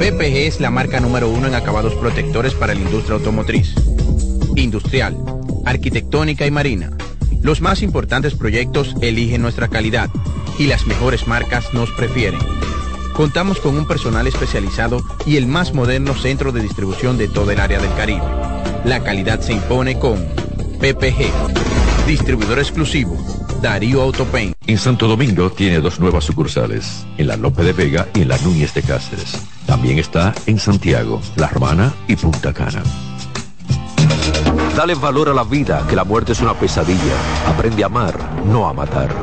PPG es la marca número uno en acabados protectores para la industria automotriz, industrial, arquitectónica y marina. Los más importantes proyectos eligen nuestra calidad y las mejores marcas nos prefieren. Contamos con un personal especializado y el más moderno centro de distribución de todo el área del Caribe. La calidad se impone con PPG, distribuidor exclusivo, Darío Autopain. En Santo Domingo tiene dos nuevas sucursales, en la Lope de Vega y en la Núñez de Cáceres. También está en Santiago, La Romana y Punta Cana. Dale valor a la vida, que la muerte es una pesadilla. Aprende a amar, no a matar.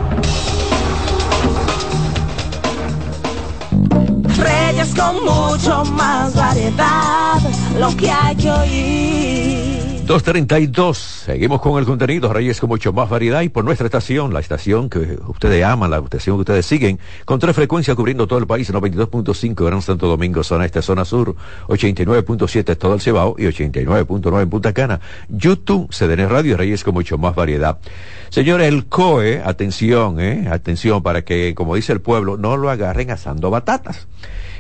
Reyes con mucho más variedad, lo que hay que oír. 232. Seguimos con el contenido, Reyes, con mucho más variedad y por nuestra estación, la estación que ustedes aman, la estación que ustedes siguen, con tres frecuencias cubriendo todo el país, 92.5 Gran Santo Domingo, zona este, zona sur, 89.7 todo el Cibao y 89.9 en Punta Cana. YouTube, CDN Radio, Reyes con mucho más variedad. Señores, el COE, atención, eh, atención para que, como dice el pueblo, no lo agarren asando batatas.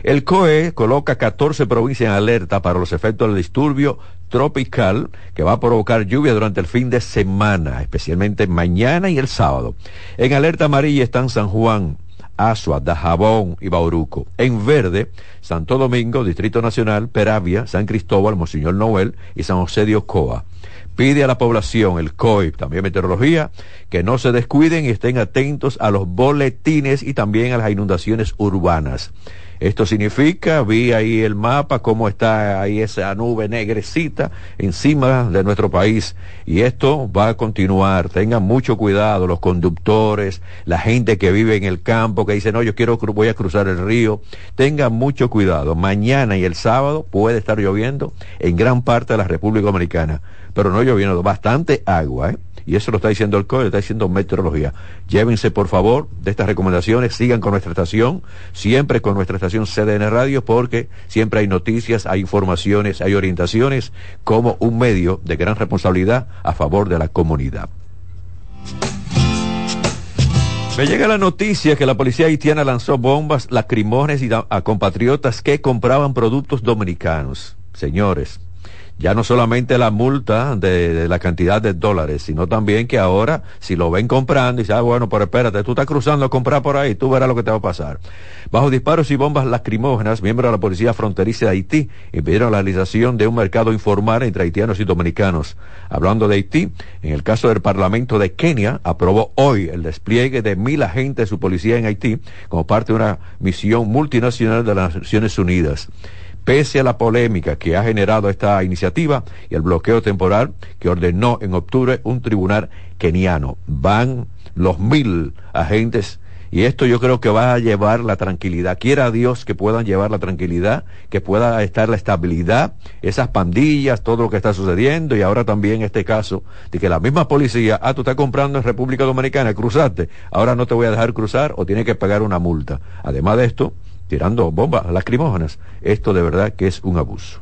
El COE coloca 14 provincias en alerta para los efectos del disturbio tropical que va a provocar lluvia durante el fin de semana, especialmente mañana y el sábado. En alerta amarilla están San Juan, Asua, Dajabón y Bauruco. En verde, Santo Domingo, Distrito Nacional, Peravia, San Cristóbal, Monseñor Noel y San José de Ocoa. Pide a la población, el COI, también meteorología, que no se descuiden y estén atentos a los boletines y también a las inundaciones urbanas. Esto significa, vi ahí el mapa, cómo está ahí esa nube negrecita encima de nuestro país. Y esto va a continuar. Tengan mucho cuidado los conductores, la gente que vive en el campo, que dice, no, yo quiero, voy a cruzar el río. Tengan mucho cuidado. Mañana y el sábado puede estar lloviendo en gran parte de la República Dominicana. Pero no lloviendo, bastante agua, ¿eh? y eso lo está diciendo el COE, está diciendo meteorología. Llévense por favor de estas recomendaciones, sigan con nuestra estación, siempre con nuestra estación CDN Radio, porque siempre hay noticias, hay informaciones, hay orientaciones como un medio de gran responsabilidad a favor de la comunidad. Me llega la noticia que la policía haitiana lanzó bombas lacrimógenas a compatriotas que compraban productos dominicanos. Señores, ya no solamente la multa de, la cantidad de dólares, sino también que ahora, si lo ven comprando, y dice, ah, bueno, pero espérate, tú estás cruzando a comprar por ahí, tú verás lo que te va a pasar. Bajo disparos y bombas lacrimógenas, miembros de la Policía Fronteriza de Haití impidieron la realización de un mercado informal entre haitianos y dominicanos. Hablando de Haití, en el caso del Parlamento de Kenia, aprobó hoy el despliegue de mil agentes de su policía en Haití como parte de una misión multinacional de las Naciones Unidas pese a la polémica que ha generado esta iniciativa y el bloqueo temporal que ordenó en octubre un tribunal keniano. Van los mil agentes y esto yo creo que va a llevar la tranquilidad. Quiera Dios que puedan llevar la tranquilidad, que pueda estar la estabilidad, esas pandillas, todo lo que está sucediendo y ahora también este caso de que la misma policía, ah, tú estás comprando en República Dominicana, cruzaste, ahora no te voy a dejar cruzar o tienes que pagar una multa. Además de esto, tirando bombas lacrimógenas. Esto de verdad que es un abuso.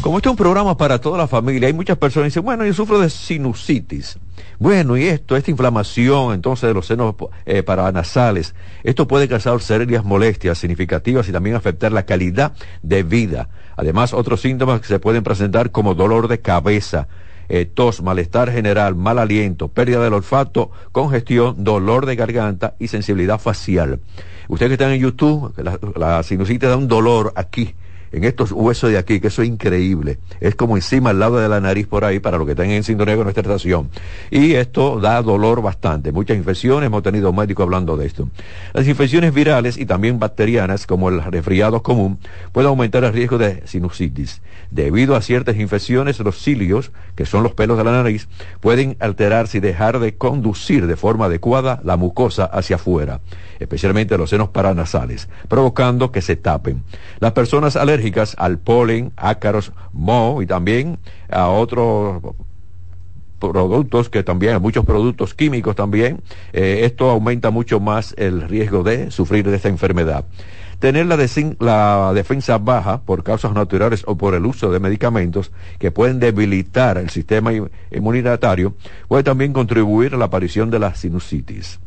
Como este es un programa para toda la familia, hay muchas personas que dicen, bueno, yo sufro de sinusitis. Bueno, y esto, esta inflamación entonces de los senos eh, paranasales, esto puede causar serias molestias significativas y también afectar la calidad de vida. Además, otros síntomas que se pueden presentar como dolor de cabeza, eh, tos, malestar general, mal aliento, pérdida del olfato, congestión, dolor de garganta y sensibilidad facial. Ustedes que están en YouTube, la, la sinusitis da un dolor aquí en estos huesos de aquí, que eso es increíble. Es como encima al lado de la nariz por ahí, para los que están en sintonía con nuestra estación. Y esto da dolor bastante. Muchas infecciones, hemos tenido médicos hablando de esto. Las infecciones virales y también bacterianas, como el resfriado común, pueden aumentar el riesgo de sinusitis. Debido a ciertas infecciones, los cilios, que son los pelos de la nariz, pueden alterarse y dejar de conducir de forma adecuada la mucosa hacia afuera, especialmente los senos paranasales, provocando que se tapen. Las personas alérgicas al polen, ácaros, moho y también a otros productos que también, muchos productos químicos también, eh, esto aumenta mucho más el riesgo de sufrir de esta enfermedad. Tener la, la, defensa baja por causas naturales o por el uso de medicamentos que pueden debilitar el sistema inmunitario puede también contribuir a la aparición de la sinusitis.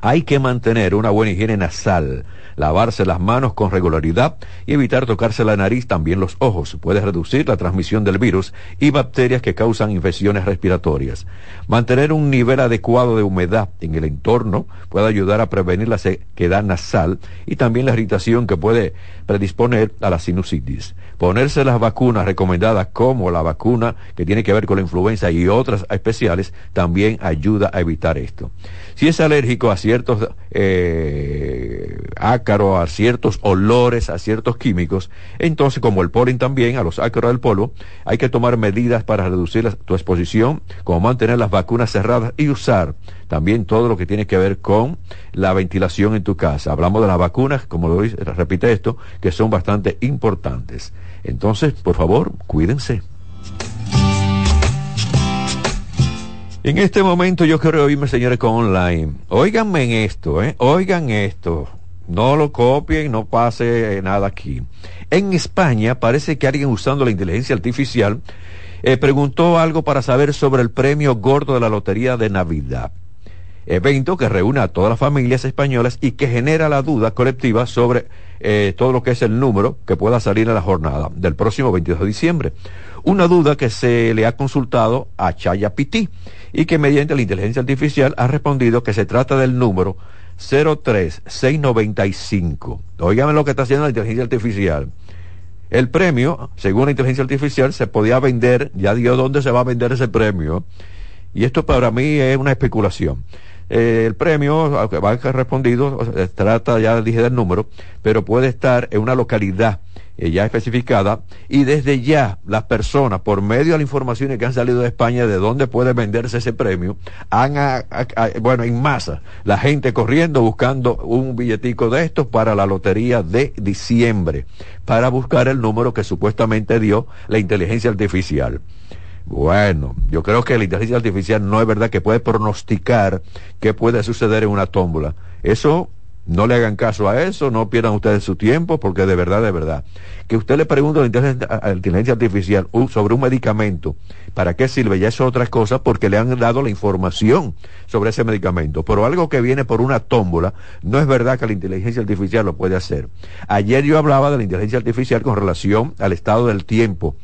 Hay que mantener una buena higiene nasal, lavarse las manos con regularidad y evitar tocarse la nariz, también los ojos. Puede reducir la transmisión del virus y bacterias que causan infecciones respiratorias. Mantener un nivel adecuado de humedad en el entorno puede ayudar a prevenir la sequedad nasal y también la irritación que puede predisponer a la sinusitis. Ponerse las vacunas recomendadas como la vacuna que tiene que ver con la influenza y otras especiales también ayuda a evitar esto. Si es alérgico a ciertos eh, ácaros, a ciertos olores, a ciertos químicos, entonces como el polen también, a los ácaros del polvo, hay que tomar medidas para reducir tu exposición, como mantener las vacunas cerradas y usar también todo lo que tiene que ver con la ventilación en tu casa. Hablamos de las vacunas, como lo repite esto, que son bastante importantes. Entonces, por favor, cuídense. En este momento yo quiero oírme, señores, con online. Óiganme en esto, ¿eh? Oigan esto. No lo copien, no pase nada aquí. En España parece que alguien usando la inteligencia artificial eh, preguntó algo para saber sobre el premio gordo de la Lotería de Navidad. Evento que reúne a todas las familias españolas y que genera la duda colectiva sobre eh, todo lo que es el número que pueda salir en la jornada del próximo 22 de diciembre. Una duda que se le ha consultado a Chaya Piti y que mediante la inteligencia artificial ha respondido que se trata del número 03695. Óigame lo que está haciendo la inteligencia artificial. El premio, según la inteligencia artificial, se podía vender, ya dio dónde se va a vender ese premio, y esto para mí es una especulación. Eh, el premio, aunque va a ser respondido, trata, ya dije del número, pero puede estar en una localidad eh, ya especificada y desde ya las personas, por medio de las informaciones que han salido de España de dónde puede venderse ese premio, han, bueno, en masa, la gente corriendo buscando un billetico de estos para la lotería de diciembre, para buscar el número que supuestamente dio la inteligencia artificial. Bueno, yo creo que la inteligencia artificial no es verdad que puede pronosticar qué puede suceder en una tómbola. Eso no le hagan caso a eso, no pierdan ustedes su tiempo, porque de verdad, de verdad. Que usted le pregunte a la inteligencia, artificial sobre un medicamento, ¿para qué sirve? Ya es otra cosa, porque le han dado la información sobre ese medicamento. Pero algo que viene por una tómbola, no es verdad que la inteligencia artificial lo puede hacer. Ayer yo hablaba de la inteligencia artificial con relación al estado del tiempo.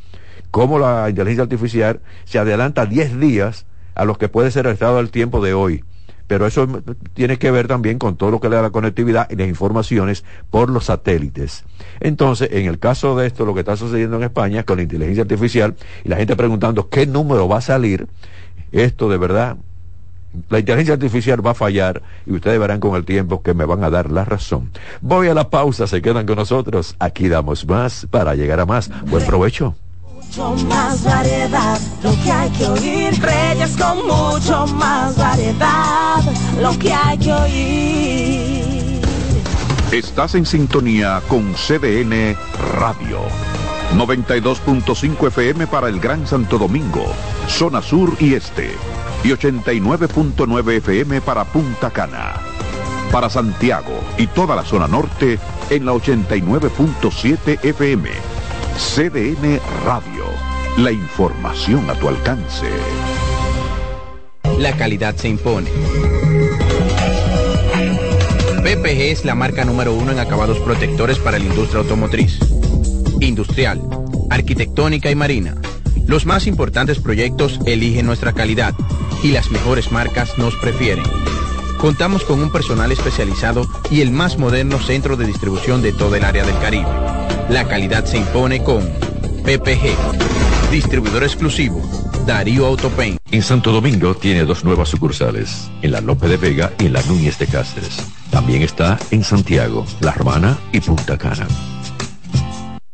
Cómo la inteligencia artificial se adelanta 10 días a los que puede ser el estado del tiempo de hoy pero eso tiene que ver también con todo lo que le da la conectividad y las informaciones por los satélites. Entonces, en el caso de esto, lo que está sucediendo en España con la inteligencia artificial y la gente preguntando qué número va a salir, esto de verdad, la inteligencia artificial va a fallar y ustedes verán con el tiempo que me van a dar la razón. Voy a la pausa, se quedan con nosotros, aquí damos más para llegar a más. Buen provecho mucho más variedad, lo que hay que oír. Reyes con mucho más variedad, lo que hay que oír. Estás en sintonía con CDN Radio. 92.5 FM para el Gran Santo Domingo, zona sur y este. Y 89.9 FM para Punta Cana. Para Santiago y toda la zona norte en la 89.7 FM. CDN Radio la información a tu alcance. La calidad se impone. PPG es la marca número uno en acabados protectores para la industria automotriz, industrial, arquitectónica y marina. Los más importantes proyectos eligen nuestra calidad y las mejores marcas nos prefieren. Contamos con un personal especializado y el más moderno centro de distribución de todo el área del Caribe. La calidad se impone con PPG Distribuidor exclusivo, Darío Autopain. En Santo Domingo tiene dos nuevas sucursales, en la Lope de Vega y en la Núñez de Cáceres. También está en Santiago, La Romana y Punta Cana.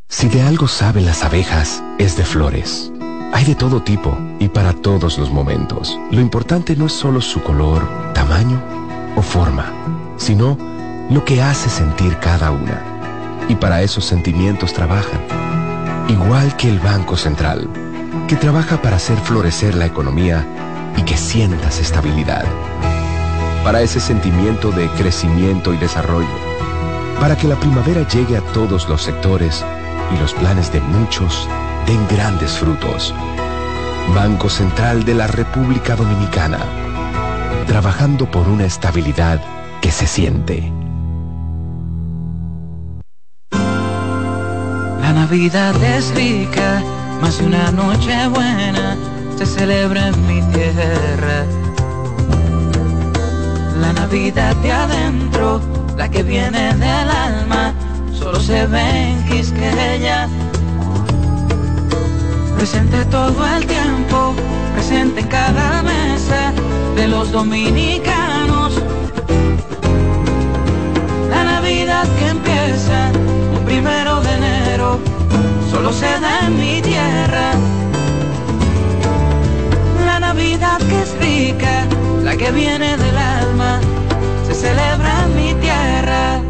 Si de algo saben las abejas, es de flores. Hay de todo tipo y para todos los momentos. Lo importante no es solo su color, tamaño o forma, sino lo que hace sentir cada una. Y para esos sentimientos trabajan igual que el Banco Central, que trabaja para hacer florecer la economía y que sientas estabilidad. Para ese sentimiento de crecimiento y desarrollo. Para que la primavera llegue a todos los sectores y los planes de muchos den grandes frutos. Banco Central de la República Dominicana. Trabajando por una estabilidad que se siente. La Navidad es rica, más una noche buena se celebra en mi tierra. La Navidad de adentro, la que viene del alma, solo se ve en Quisqueya. Presente todo el tiempo, presente en cada mesa de los dominicanos. Solo se da en mi tierra. La Navidad que es rica, la que viene del alma, se celebra en mi tierra.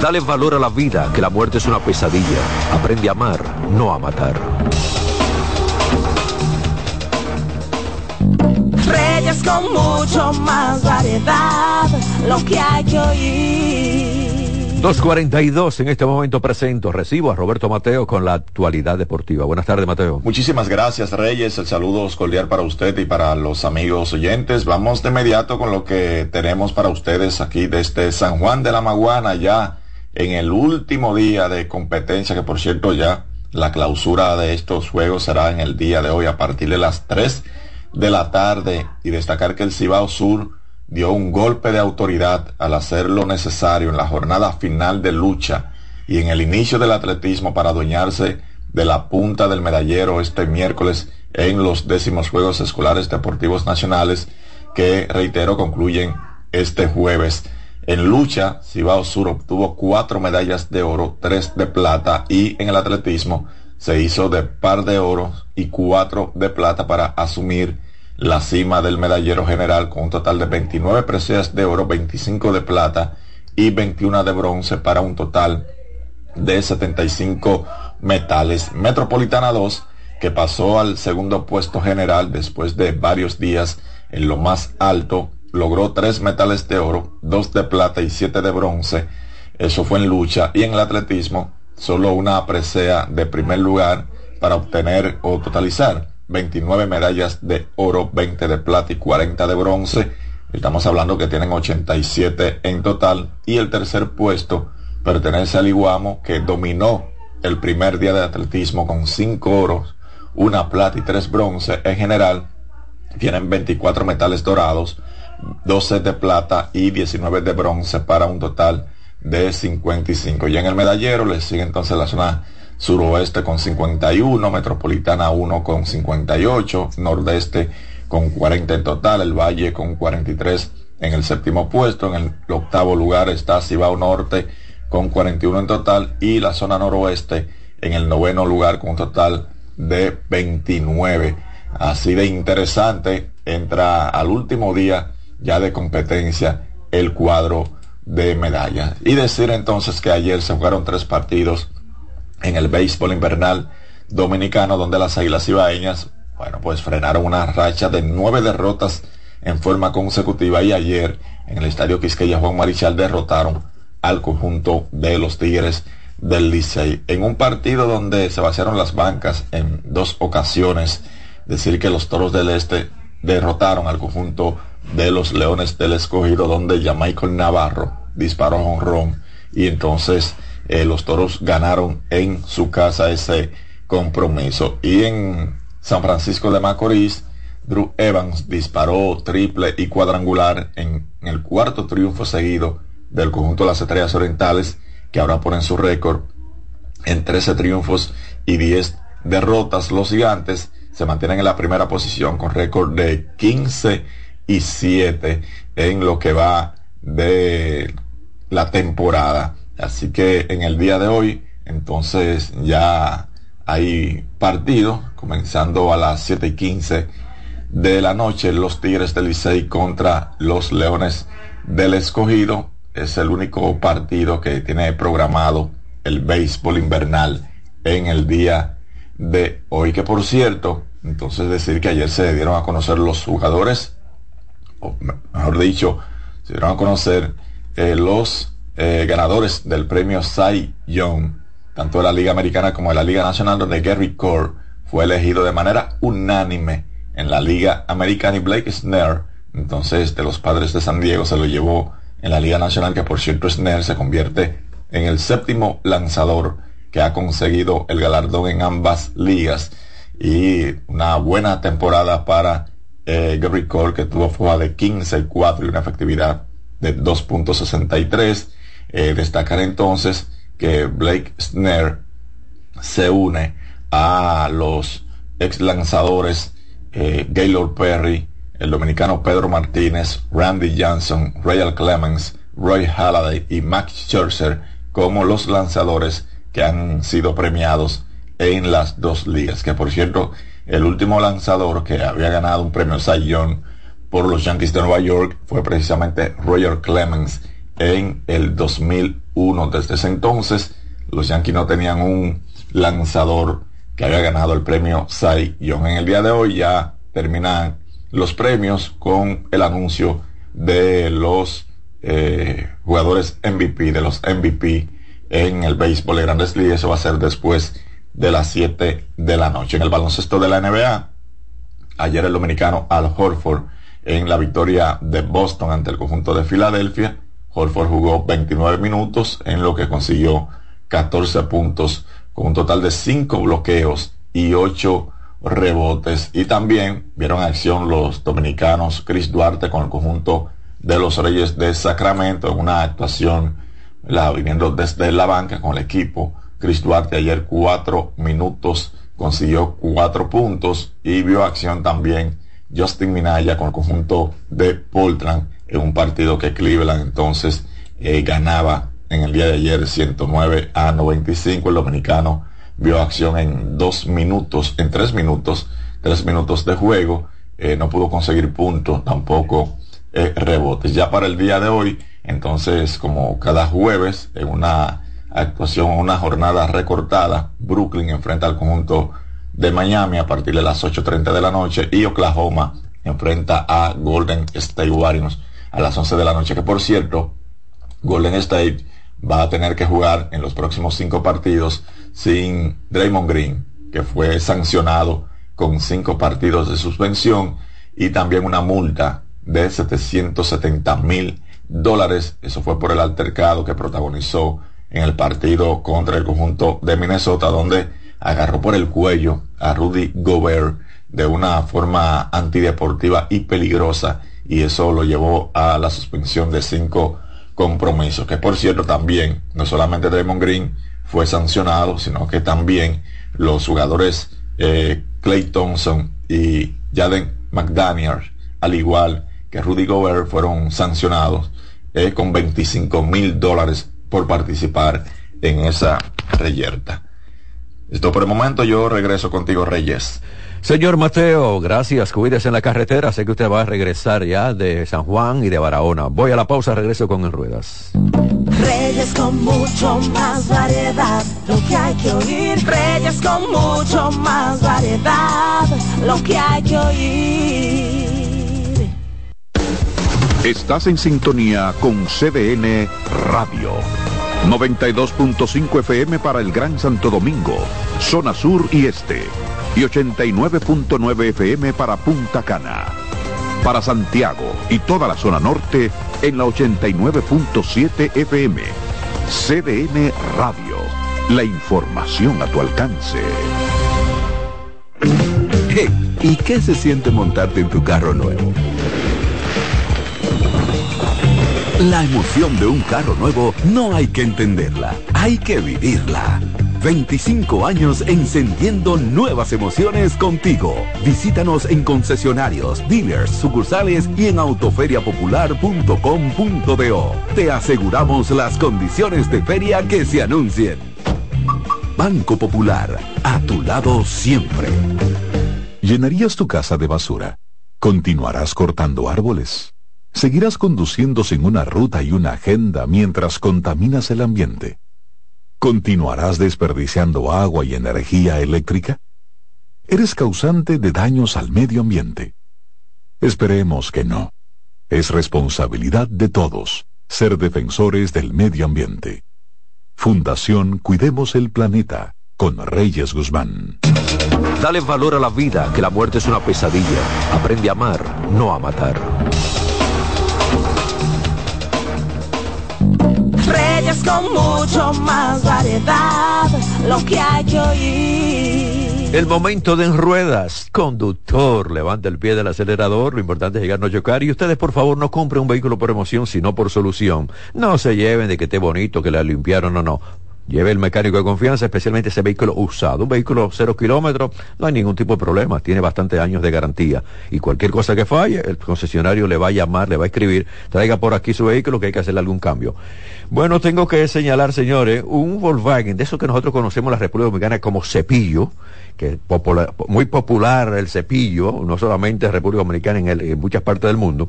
Dale valor a la vida, que la muerte es una pesadilla. Aprende a amar, no a matar. Reyes con mucho más variedad, lo que hay que oír. 2.42 en este momento presento. Recibo a Roberto Mateo con la actualidad deportiva. Buenas tardes, Mateo. Muchísimas gracias, Reyes. El saludo cordial para usted y para los amigos oyentes. Vamos de inmediato con lo que tenemos para ustedes aquí desde San Juan de la Maguana, ya en el último día de competencia, que por cierto ya la clausura de estos juegos será en el día de hoy a partir de las 3 de la tarde y destacar que el Cibao Sur dio un golpe de autoridad al hacer lo necesario en la jornada final de lucha y en el inicio del atletismo para adueñarse de la punta del medallero este miércoles en los décimos Juegos Escolares Deportivos Nacionales que, reitero, concluyen este jueves. En lucha, Cibao Sur obtuvo cuatro medallas de oro, tres de plata y en el atletismo se hizo de par de oro y cuatro de plata para asumir la cima del medallero general con un total de 29 preseas de oro, 25 de plata y 21 de bronce para un total de 75 metales. Metropolitana 2, que pasó al segundo puesto general después de varios días en lo más alto, logró tres metales de oro, dos de plata y siete de bronce. Eso fue en lucha y en el atletismo solo una presea de primer lugar para obtener o totalizar 29 medallas de oro, 20 de plata y 40 de bronce. Estamos hablando que tienen 87 en total. Y el tercer puesto pertenece al Iguamo, que dominó el primer día de atletismo con 5 oros, una plata y 3 bronce. En general, tienen 24 metales dorados, 12 de plata y 19 de bronce para un total de 55. Y en el medallero le sigue entonces la zona suroeste con 51, metropolitana 1 con 58, nordeste con 40 en total, el valle con 43 en el séptimo puesto, en el octavo lugar está Cibao Norte con 41 en total y la zona noroeste en el noveno lugar con un total de 29. Así de interesante entra al último día ya de competencia el cuadro de medallas. Y decir entonces que ayer se jugaron tres partidos en el béisbol invernal dominicano donde las Águilas Ibaeñas, bueno, pues frenaron una racha de nueve derrotas en forma consecutiva y ayer en el estadio Quisqueya Juan Marichal derrotaron al conjunto de los Tigres del Licey. En un partido donde se vaciaron las bancas en dos ocasiones decir que los Toros del Este derrotaron al conjunto de los Leones del Escogido donde ya Michael Navarro disparó a honrón y entonces eh, los toros ganaron en su casa ese compromiso. Y en San Francisco de Macorís, Drew Evans disparó triple y cuadrangular en, el cuarto triunfo seguido del conjunto de las Estrellas Orientales, que ahora ponen su récord en 13 triunfos y 10 derrotas. Los gigantes se mantienen en la primera posición con récord de 15 y 7 en lo que va de la temporada. Así que en el día de hoy, entonces ya hay partido, comenzando a las 7 y 15 de la noche, los Tigres del Licey contra los Leones del Escogido. Es el único partido que tiene programado el béisbol invernal en el día de hoy. Que por cierto, entonces decir que ayer se dieron a conocer los jugadores, o mejor dicho, se dieron a conocer eh, los eh, ganadores del premio Cy Young, tanto de la Liga Americana como de la Liga Nacional, donde Gary Core fue elegido de manera unánime en la Liga Americana y Blake Snare, entonces de los padres de San Diego, se lo llevó en la Liga Nacional, que por cierto Snare se convierte en el séptimo lanzador que ha conseguido el galardón en ambas ligas. Y una buena temporada para eh, Gary Cole que tuvo fuga de 15 y 4 y una efectividad de 2.63 eh, destacar entonces que Blake Snare se une a los ex lanzadores eh, Gaylord Perry, el dominicano Pedro Martínez, Randy Johnson, Royal Clemens, Roy Halladay y Max Scherzer como los lanzadores que han sido premiados en las dos ligas. Que por cierto, el último lanzador que había ganado un premio Cy Young por los Yankees de Nueva York fue precisamente Roger Clemens en el 2001. Desde ese entonces, los Yankees no tenían un lanzador que había ganado el premio Cy Young. En el día de hoy ya terminan los premios con el anuncio de los eh, jugadores MVP, de los MVP en el béisbol de grandes ligas. Eso va a ser después de las 7 de la noche. En el baloncesto de la NBA, ayer el dominicano Al Horford en la victoria de Boston ante el conjunto de Filadelfia Holford jugó 29 minutos en lo que consiguió 14 puntos con un total de 5 bloqueos y 8 rebotes. Y también vieron acción los dominicanos Chris Duarte con el conjunto de los Reyes de Sacramento en una actuación la, viniendo desde la banca con el equipo. Chris Duarte ayer 4 minutos consiguió 4 puntos y vio acción también Justin Minaya con el conjunto de Portland en un partido que Cleveland entonces eh, ganaba en el día de ayer 109 a 95. El dominicano vio acción en dos minutos, en tres minutos, tres minutos de juego. Eh, no pudo conseguir puntos, tampoco eh, rebotes. Ya para el día de hoy, entonces, como cada jueves, en una actuación, una jornada recortada, Brooklyn enfrenta al conjunto de Miami a partir de las 8.30 de la noche y Oklahoma enfrenta a Golden State Warriors a las 11 de la noche, que por cierto, Golden State va a tener que jugar en los próximos cinco partidos sin Draymond Green, que fue sancionado con cinco partidos de suspensión y también una multa de 770 mil dólares. Eso fue por el altercado que protagonizó en el partido contra el conjunto de Minnesota, donde agarró por el cuello a Rudy Gobert de una forma antideportiva y peligrosa y eso lo llevó a la suspensión de cinco compromisos, que por cierto también, no solamente Draymond Green fue sancionado, sino que también los jugadores eh, Clay Thompson y Jaden McDaniel, al igual que Rudy Gobert, fueron sancionados eh, con 25 mil dólares por participar en esa reyerta. Esto por el momento, yo regreso contigo, Reyes. Señor Mateo, gracias. Cuídese en la carretera. Sé que usted va a regresar ya de San Juan y de Barahona. Voy a la pausa, regreso con el Ruedas. Reyes con mucho más variedad, lo que hay que oír. Reyes con mucho más variedad, lo que hay que oír. Estás en sintonía con CDN Radio. 92.5 FM para el Gran Santo Domingo, zona sur y este y 89.9 FM para Punta Cana. Para Santiago y toda la zona norte en la 89.7 FM. CDN Radio. La información a tu alcance. ¿Y qué se siente montarte en tu carro nuevo? La emoción de un carro nuevo no hay que entenderla, hay que vivirla. 25 años encendiendo nuevas emociones contigo. Visítanos en concesionarios, dealers, sucursales y en autoferiapopular.com.do. Te aseguramos las condiciones de feria que se anuncien. Banco Popular, a tu lado siempre. ¿Llenarías tu casa de basura? ¿Continuarás cortando árboles? ¿Seguirás conduciendo sin una ruta y una agenda mientras contaminas el ambiente? ¿Continuarás desperdiciando agua y energía eléctrica? Eres causante de daños al medio ambiente. Esperemos que no. Es responsabilidad de todos ser defensores del medio ambiente. Fundación Cuidemos el Planeta con Reyes Guzmán. Dale valor a la vida, que la muerte es una pesadilla. Aprende a amar, no a matar. Con mucho más variedad, lo que hay que oír. El momento de en ruedas. Conductor, levanta el pie del acelerador. Lo importante es llegar no chocar. Y ustedes, por favor, no compren un vehículo por emoción, sino por solución. No se lleven de que esté bonito, que la limpiaron o no. Lleve el mecánico de confianza, especialmente ese vehículo usado. Un vehículo cero kilómetros, no hay ningún tipo de problema, tiene bastantes años de garantía. Y cualquier cosa que falle, el concesionario le va a llamar, le va a escribir, traiga por aquí su vehículo que hay que hacerle algún cambio. Bueno, tengo que señalar, señores, un Volkswagen, de eso que nosotros conocemos en la República Dominicana como cepillo, que es muy popular el cepillo, no solamente en República Dominicana, en, en muchas partes del mundo.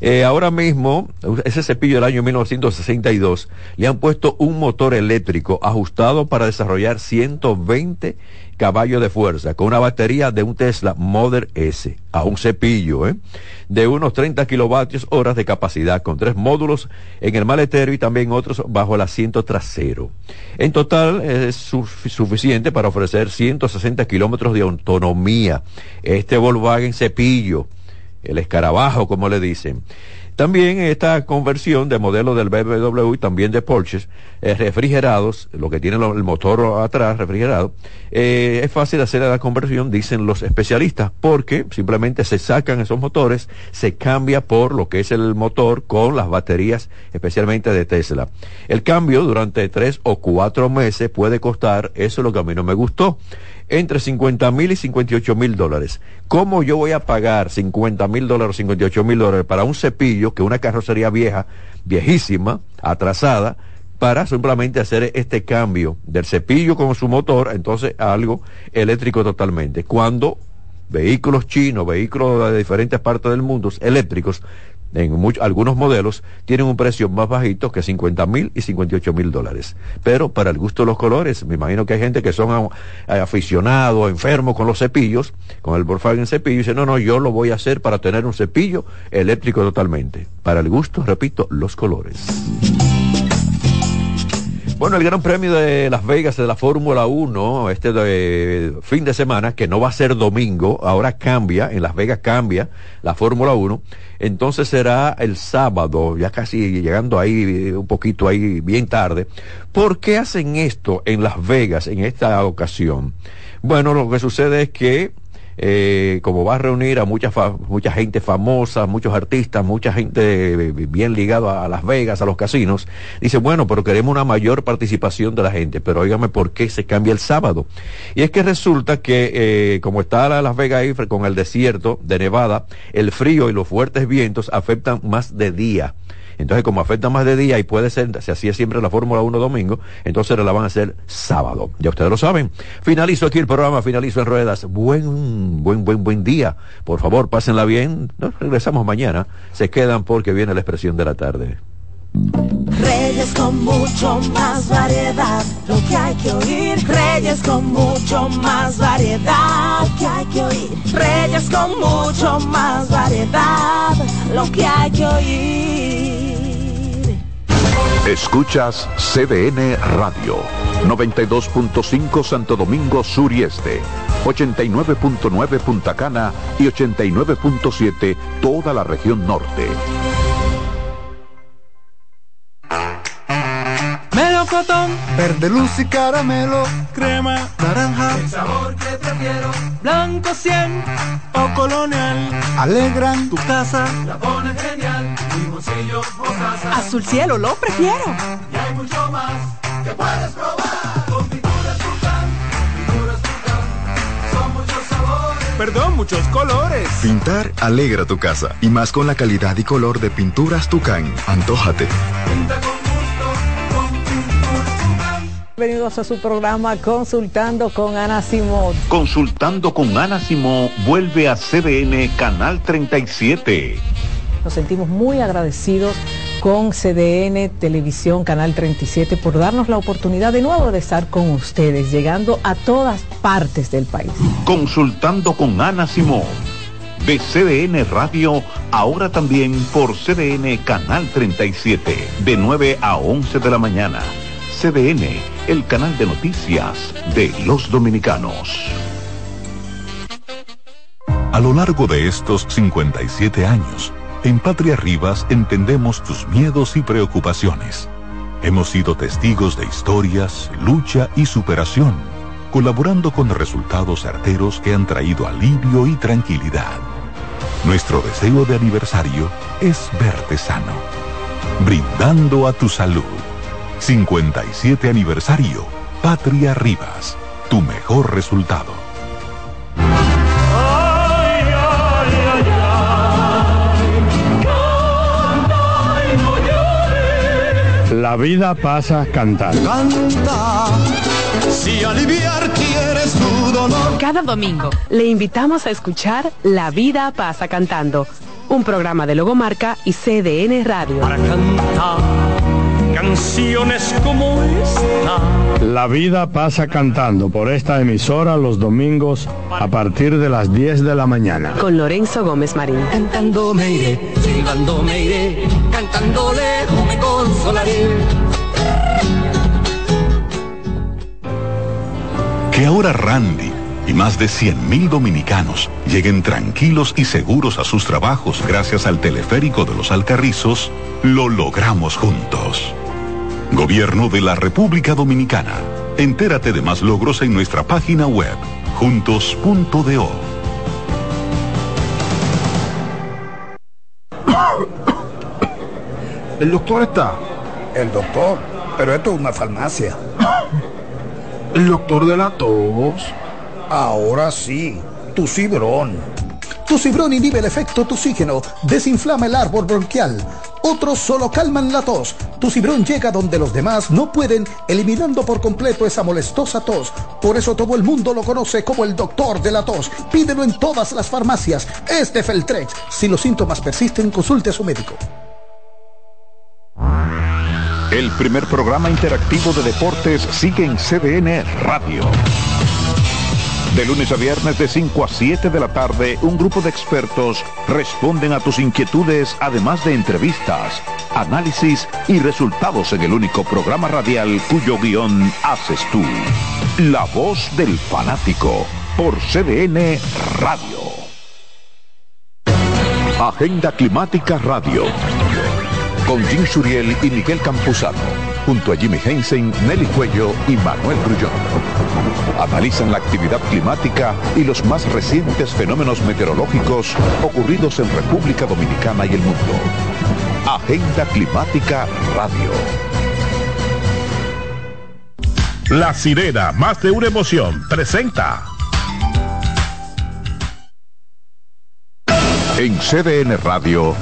Eh, ahora mismo, ese cepillo del año 1962, le han puesto un motor eléctrico ajustado para desarrollar 120 caballos de fuerza con una batería de un Tesla Model S a un cepillo ¿eh? de unos 30 kilovatios horas de capacidad con tres módulos en el maletero y también otros bajo el asiento trasero. En total es suficiente para ofrecer 160 kilómetros de autonomía. Este Volkswagen cepillo, el escarabajo como le dicen También esta conversión de modelo del BMW y también de Porsche, eh, refrigerados, lo que tiene el motor atrás refrigerado, eh, es fácil hacer la conversión, dicen los especialistas, porque simplemente se sacan esos motores, se cambia por lo que es el motor con las baterías, especialmente de Tesla. El cambio durante tres o cuatro meses puede costar, eso es lo que a mí no me gustó entre 50 mil y 58 mil dólares. ¿Cómo yo voy a pagar 50 mil dólares o 58 mil dólares para un cepillo, que una carrocería vieja, viejísima, atrasada, para simplemente hacer este cambio del cepillo con su motor, entonces algo eléctrico totalmente? Cuando vehículos chinos, vehículos de diferentes partes del mundo, eléctricos, en algunos modelos tienen un precio más bajito que 50 mil y 58 mil dólares. Pero para el gusto de los colores, me imagino que hay gente que son eh, aficionados, enfermos con los cepillos, con el Volkswagen cepillo, y dice, no, no, yo lo voy a hacer para tener un cepillo eléctrico totalmente. Para el gusto, repito, los colores. Bueno, el Gran Premio de Las Vegas de la Fórmula 1, este de fin de semana, que no va a ser domingo, ahora cambia, en Las Vegas cambia la Fórmula 1, entonces será el sábado, ya casi llegando ahí un poquito ahí bien tarde. ¿Por qué hacen esto en Las Vegas en esta ocasión? Bueno, lo que sucede es que eh, como va a reunir a mucha, mucha gente famosa, muchos artistas, mucha gente bien ligada a Las Vegas, a los casinos, dice, bueno, pero queremos una mayor participación de la gente, pero óigame por qué se cambia el sábado. Y es que resulta que eh, como está Las Vegas ahí con el desierto de Nevada, el frío y los fuertes vientos afectan más de día. Entonces, como afecta más de día y puede ser, se hacía siempre la Fórmula 1 domingo, entonces la van a hacer sábado. Ya ustedes lo saben. Finalizo aquí el programa, finalizo en ruedas. Buen, buen, buen, buen día. Por favor, pásenla bien. Nos regresamos mañana. Se quedan porque viene la expresión de la tarde. Reyes con mucho más variedad, lo que hay que oír. Reyes con mucho más variedad, lo que hay que oír. Reyes con mucho más variedad, lo que hay que oír. Escuchas CDN Radio, 92.5 Santo Domingo Sur y Este, 89.9 Punta Cana y 89.7 toda la región norte. Verde luz y caramelo, crema, naranja, el sabor que prefiero, blanco 100 o colonial, alegran tu casa, la pone genial, mi bolsillo o azul cielo lo prefiero, y hay mucho más que puedes probar, con pinturas Tucán, pinturas Tucán, son muchos sabores, perdón, muchos colores. Pintar alegra tu casa, y más con la calidad y color de pinturas Tucán, antójate. pinta con Bienvenidos a su programa Consultando con Ana Simón. Consultando con Ana Simón vuelve a CDN Canal 37. Nos sentimos muy agradecidos con CDN Televisión Canal 37 por darnos la oportunidad de nuevo de estar con ustedes, llegando a todas partes del país. Consultando con Ana Simón. De CDN Radio, ahora también por CDN Canal 37, de 9 a 11 de la mañana. CDN, el canal de noticias de los dominicanos. A lo largo de estos 57 años, en Patria Rivas entendemos tus miedos y preocupaciones. Hemos sido testigos de historias, lucha y superación, colaborando con resultados certeros que han traído alivio y tranquilidad. Nuestro deseo de aniversario es verte sano, brindando a tu salud. 57 aniversario. Patria Rivas. Tu mejor resultado. La vida pasa cantando. Canta, si aliviar quieres tu dolor. Cada domingo le invitamos a escuchar La vida pasa cantando, un programa de Logomarca y CDN Radio. Para cantar canciones como esta. La vida pasa cantando por esta emisora los domingos a partir de las 10 de la mañana. Con Lorenzo Gómez Marín. Cantando me iré, silbando me iré, cantando lejos me consolaré. Que ahora Randy y más de 100.000 dominicanos lleguen tranquilos y seguros a sus trabajos gracias al teleférico de los Alcarrizos, lo logramos juntos. Gobierno de la República Dominicana. Entérate de más logros en nuestra página web, juntos.do. ¿El doctor está? El doctor, pero esto es una farmacia. ¿El doctor de la tos? Ahora sí, tu cibrón. Tu cibrón inhibe el efecto toxígeno, desinflama el árbol bronquial. Otros solo calman la tos. Tu cibrón llega donde los demás no pueden, eliminando por completo esa molestosa tos. Por eso todo el mundo lo conoce como el doctor de la tos. Pídelo en todas las farmacias. Es de Feltrex. Si los síntomas persisten, consulte a su médico. El primer programa interactivo de deportes sigue en CDN Radio. De lunes a viernes de 5 a 7 de la tarde, un grupo de expertos responden a tus inquietudes, además de entrevistas, análisis y resultados en el único programa radial cuyo guion haces tú. La voz del fanático por CDN Radio. Agenda Climática Radio. Con Jim Suriel y Miguel Campuzano. Junto a Jimmy Hensing, Nelly Cuello y Manuel Grullón. Analizan la actividad climática y los más recientes fenómenos meteorológicos ocurridos en República Dominicana y el mundo. Agenda Climática Radio. La sirena, más de una emoción, presenta. En CDN Radio,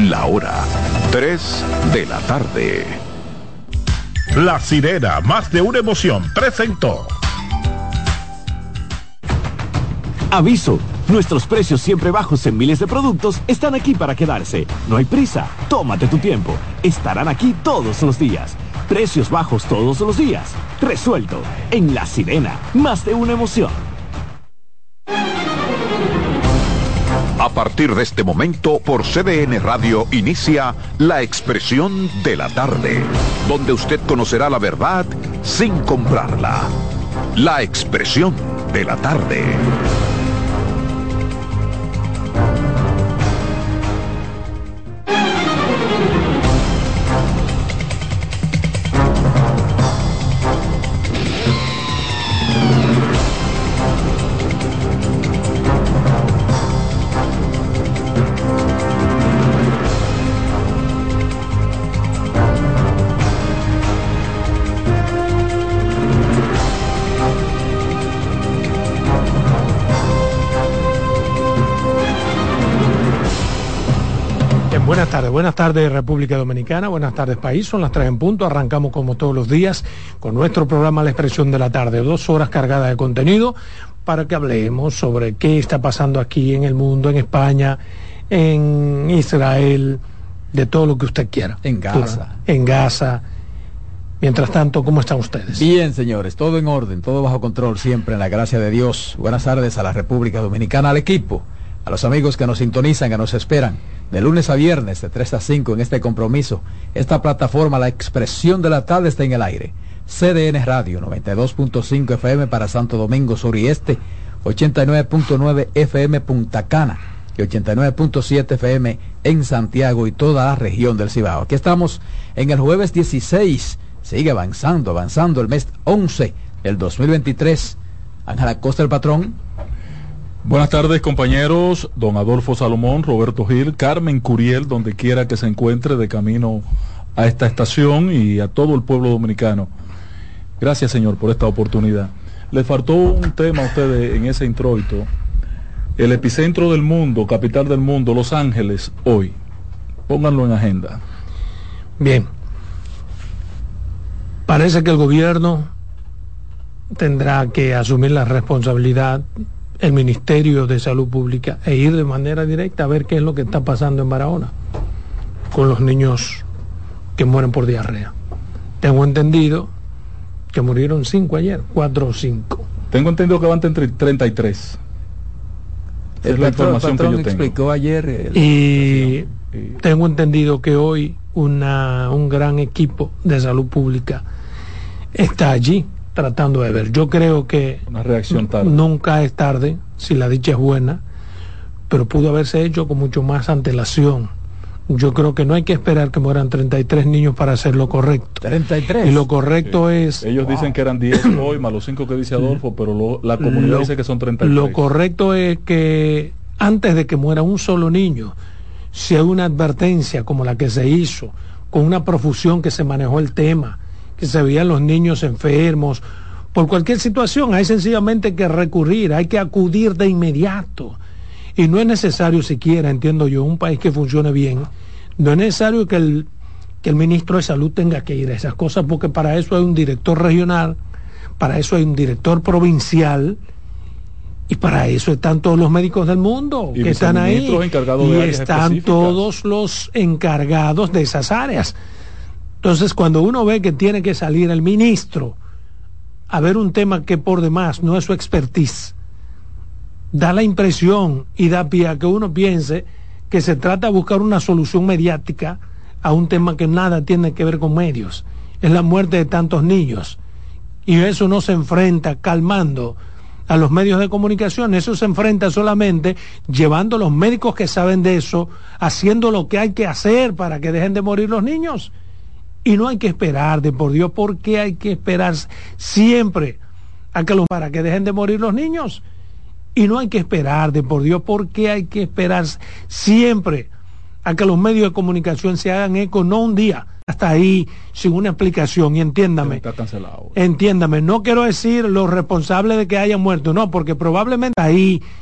la hora 3 de la tarde. La sirena, más de una emoción, presentó. Aviso, nuestros precios siempre bajos en miles de productos están aquí para quedarse. No hay prisa, tómate tu tiempo. Estarán aquí todos los días. Precios bajos todos los días. Resuelto. En La Sirena, más de una emoción. A partir de este momento, por CDN Radio inicia La Expresión de la Tarde, donde usted conocerá la verdad sin comprarla. La Expresión de la Tarde. Tardes, buenas tardes República Dominicana, buenas tardes país, son las tres en punto, arrancamos como todos los días con nuestro programa La Expresión de la Tarde, dos horas cargadas de contenido para que hablemos sobre qué está pasando aquí en el mundo, en España, en Israel, de todo lo que usted quiera. En Gaza. En Gaza. Mientras tanto, ¿cómo están ustedes? Bien, señores, todo en orden, todo bajo control, siempre en la gracia de Dios. Buenas tardes a la República Dominicana, al equipo, a los amigos que nos sintonizan, que nos esperan, de lunes a viernes, de 3 a 5 en este compromiso. Esta plataforma, la expresión de la tarde, está en el aire. CDN Radio, 92.5 FM para Santo Domingo Sur y Este, 89.9 FM Punta Cana y 89.7 FM en Santiago y toda la región del Cibao. Aquí estamos en el jueves 16 sigue avanzando, avanzando el mes 11 del 2023. Ángela Costa, el patrón. Buenas tardes compañeros, don Adolfo Salomón, Roberto Gil, Carmen Curiel, donde quiera que se encuentre de camino a esta estación y a todo el pueblo dominicano. Gracias Señor por esta oportunidad. Les faltó un tema a ustedes en ese introito. El epicentro del mundo, capital del mundo, Los Ángeles, hoy. Pónganlo en agenda. Bien. Parece que el gobierno tendrá que asumir la responsabilidad, el Ministerio de Salud Pública, e ir de manera directa a ver qué es lo que está pasando en Barahona con los niños que mueren por diarrea. Tengo entendido que murieron cinco ayer, cuatro o cinco. Tengo entendido que van entre 33. El es la patrón, información patrón que yo tengo. explicó ayer. Y tengo entendido que hoy una, un gran equipo de salud pública está allí tratando de ver. Yo creo que Una reacción tarde. nunca es tarde si la dicha es buena, pero pudo haberse hecho con mucho más antelación. Yo creo que no hay que esperar que mueran 33 niños para hacer lo correcto. 33. Y lo correcto es Ellos dicen que eran 10 [COUGHS] hoy, más los 5 que dice Adolfo, pero lo- la comunidad Lo- dice que son 33. Lo correcto es que antes de que muera un solo niño, si hay una advertencia como la que se hizo, con una profusión que se manejó el tema, que se veían los niños enfermos, por cualquier situación, hay sencillamente que recurrir, hay que acudir de inmediato. Y no es necesario siquiera, entiendo yo, un país que funcione bien, no es necesario que el, que el ministro de salud tenga que ir a esas cosas, porque para eso hay un director regional, para eso hay un director provincial, y para eso están todos los médicos del mundo Y que están ahí. Y están específicas. todos los encargados de esas áreas. Entonces, cuando uno ve que tiene que salir el ministro a ver un tema que por demás no es su expertise, da la impresión y da pie a que uno piense que se trata de buscar una solución mediática a un tema que nada tiene que ver con medios. Es la muerte de tantos niños. Y eso no se enfrenta calmando a los medios de comunicación, eso se enfrenta solamente llevando a los médicos que saben de eso, haciendo lo que hay que hacer para que dejen de morir los niños. Y no hay que esperar, de por Dios, ¿por qué hay que esperar siempre a que los, para que dejen de morir los niños? Y no hay que esperar, de por Dios, ¿por qué hay que esperar siempre a que los medios de comunicación se hagan eco, no un día, hasta ahí, sin una explicación? Y entiéndame, Está cancelado. entiéndame, no quiero decir los responsables de que hayan muerto, no, porque probablemente ahí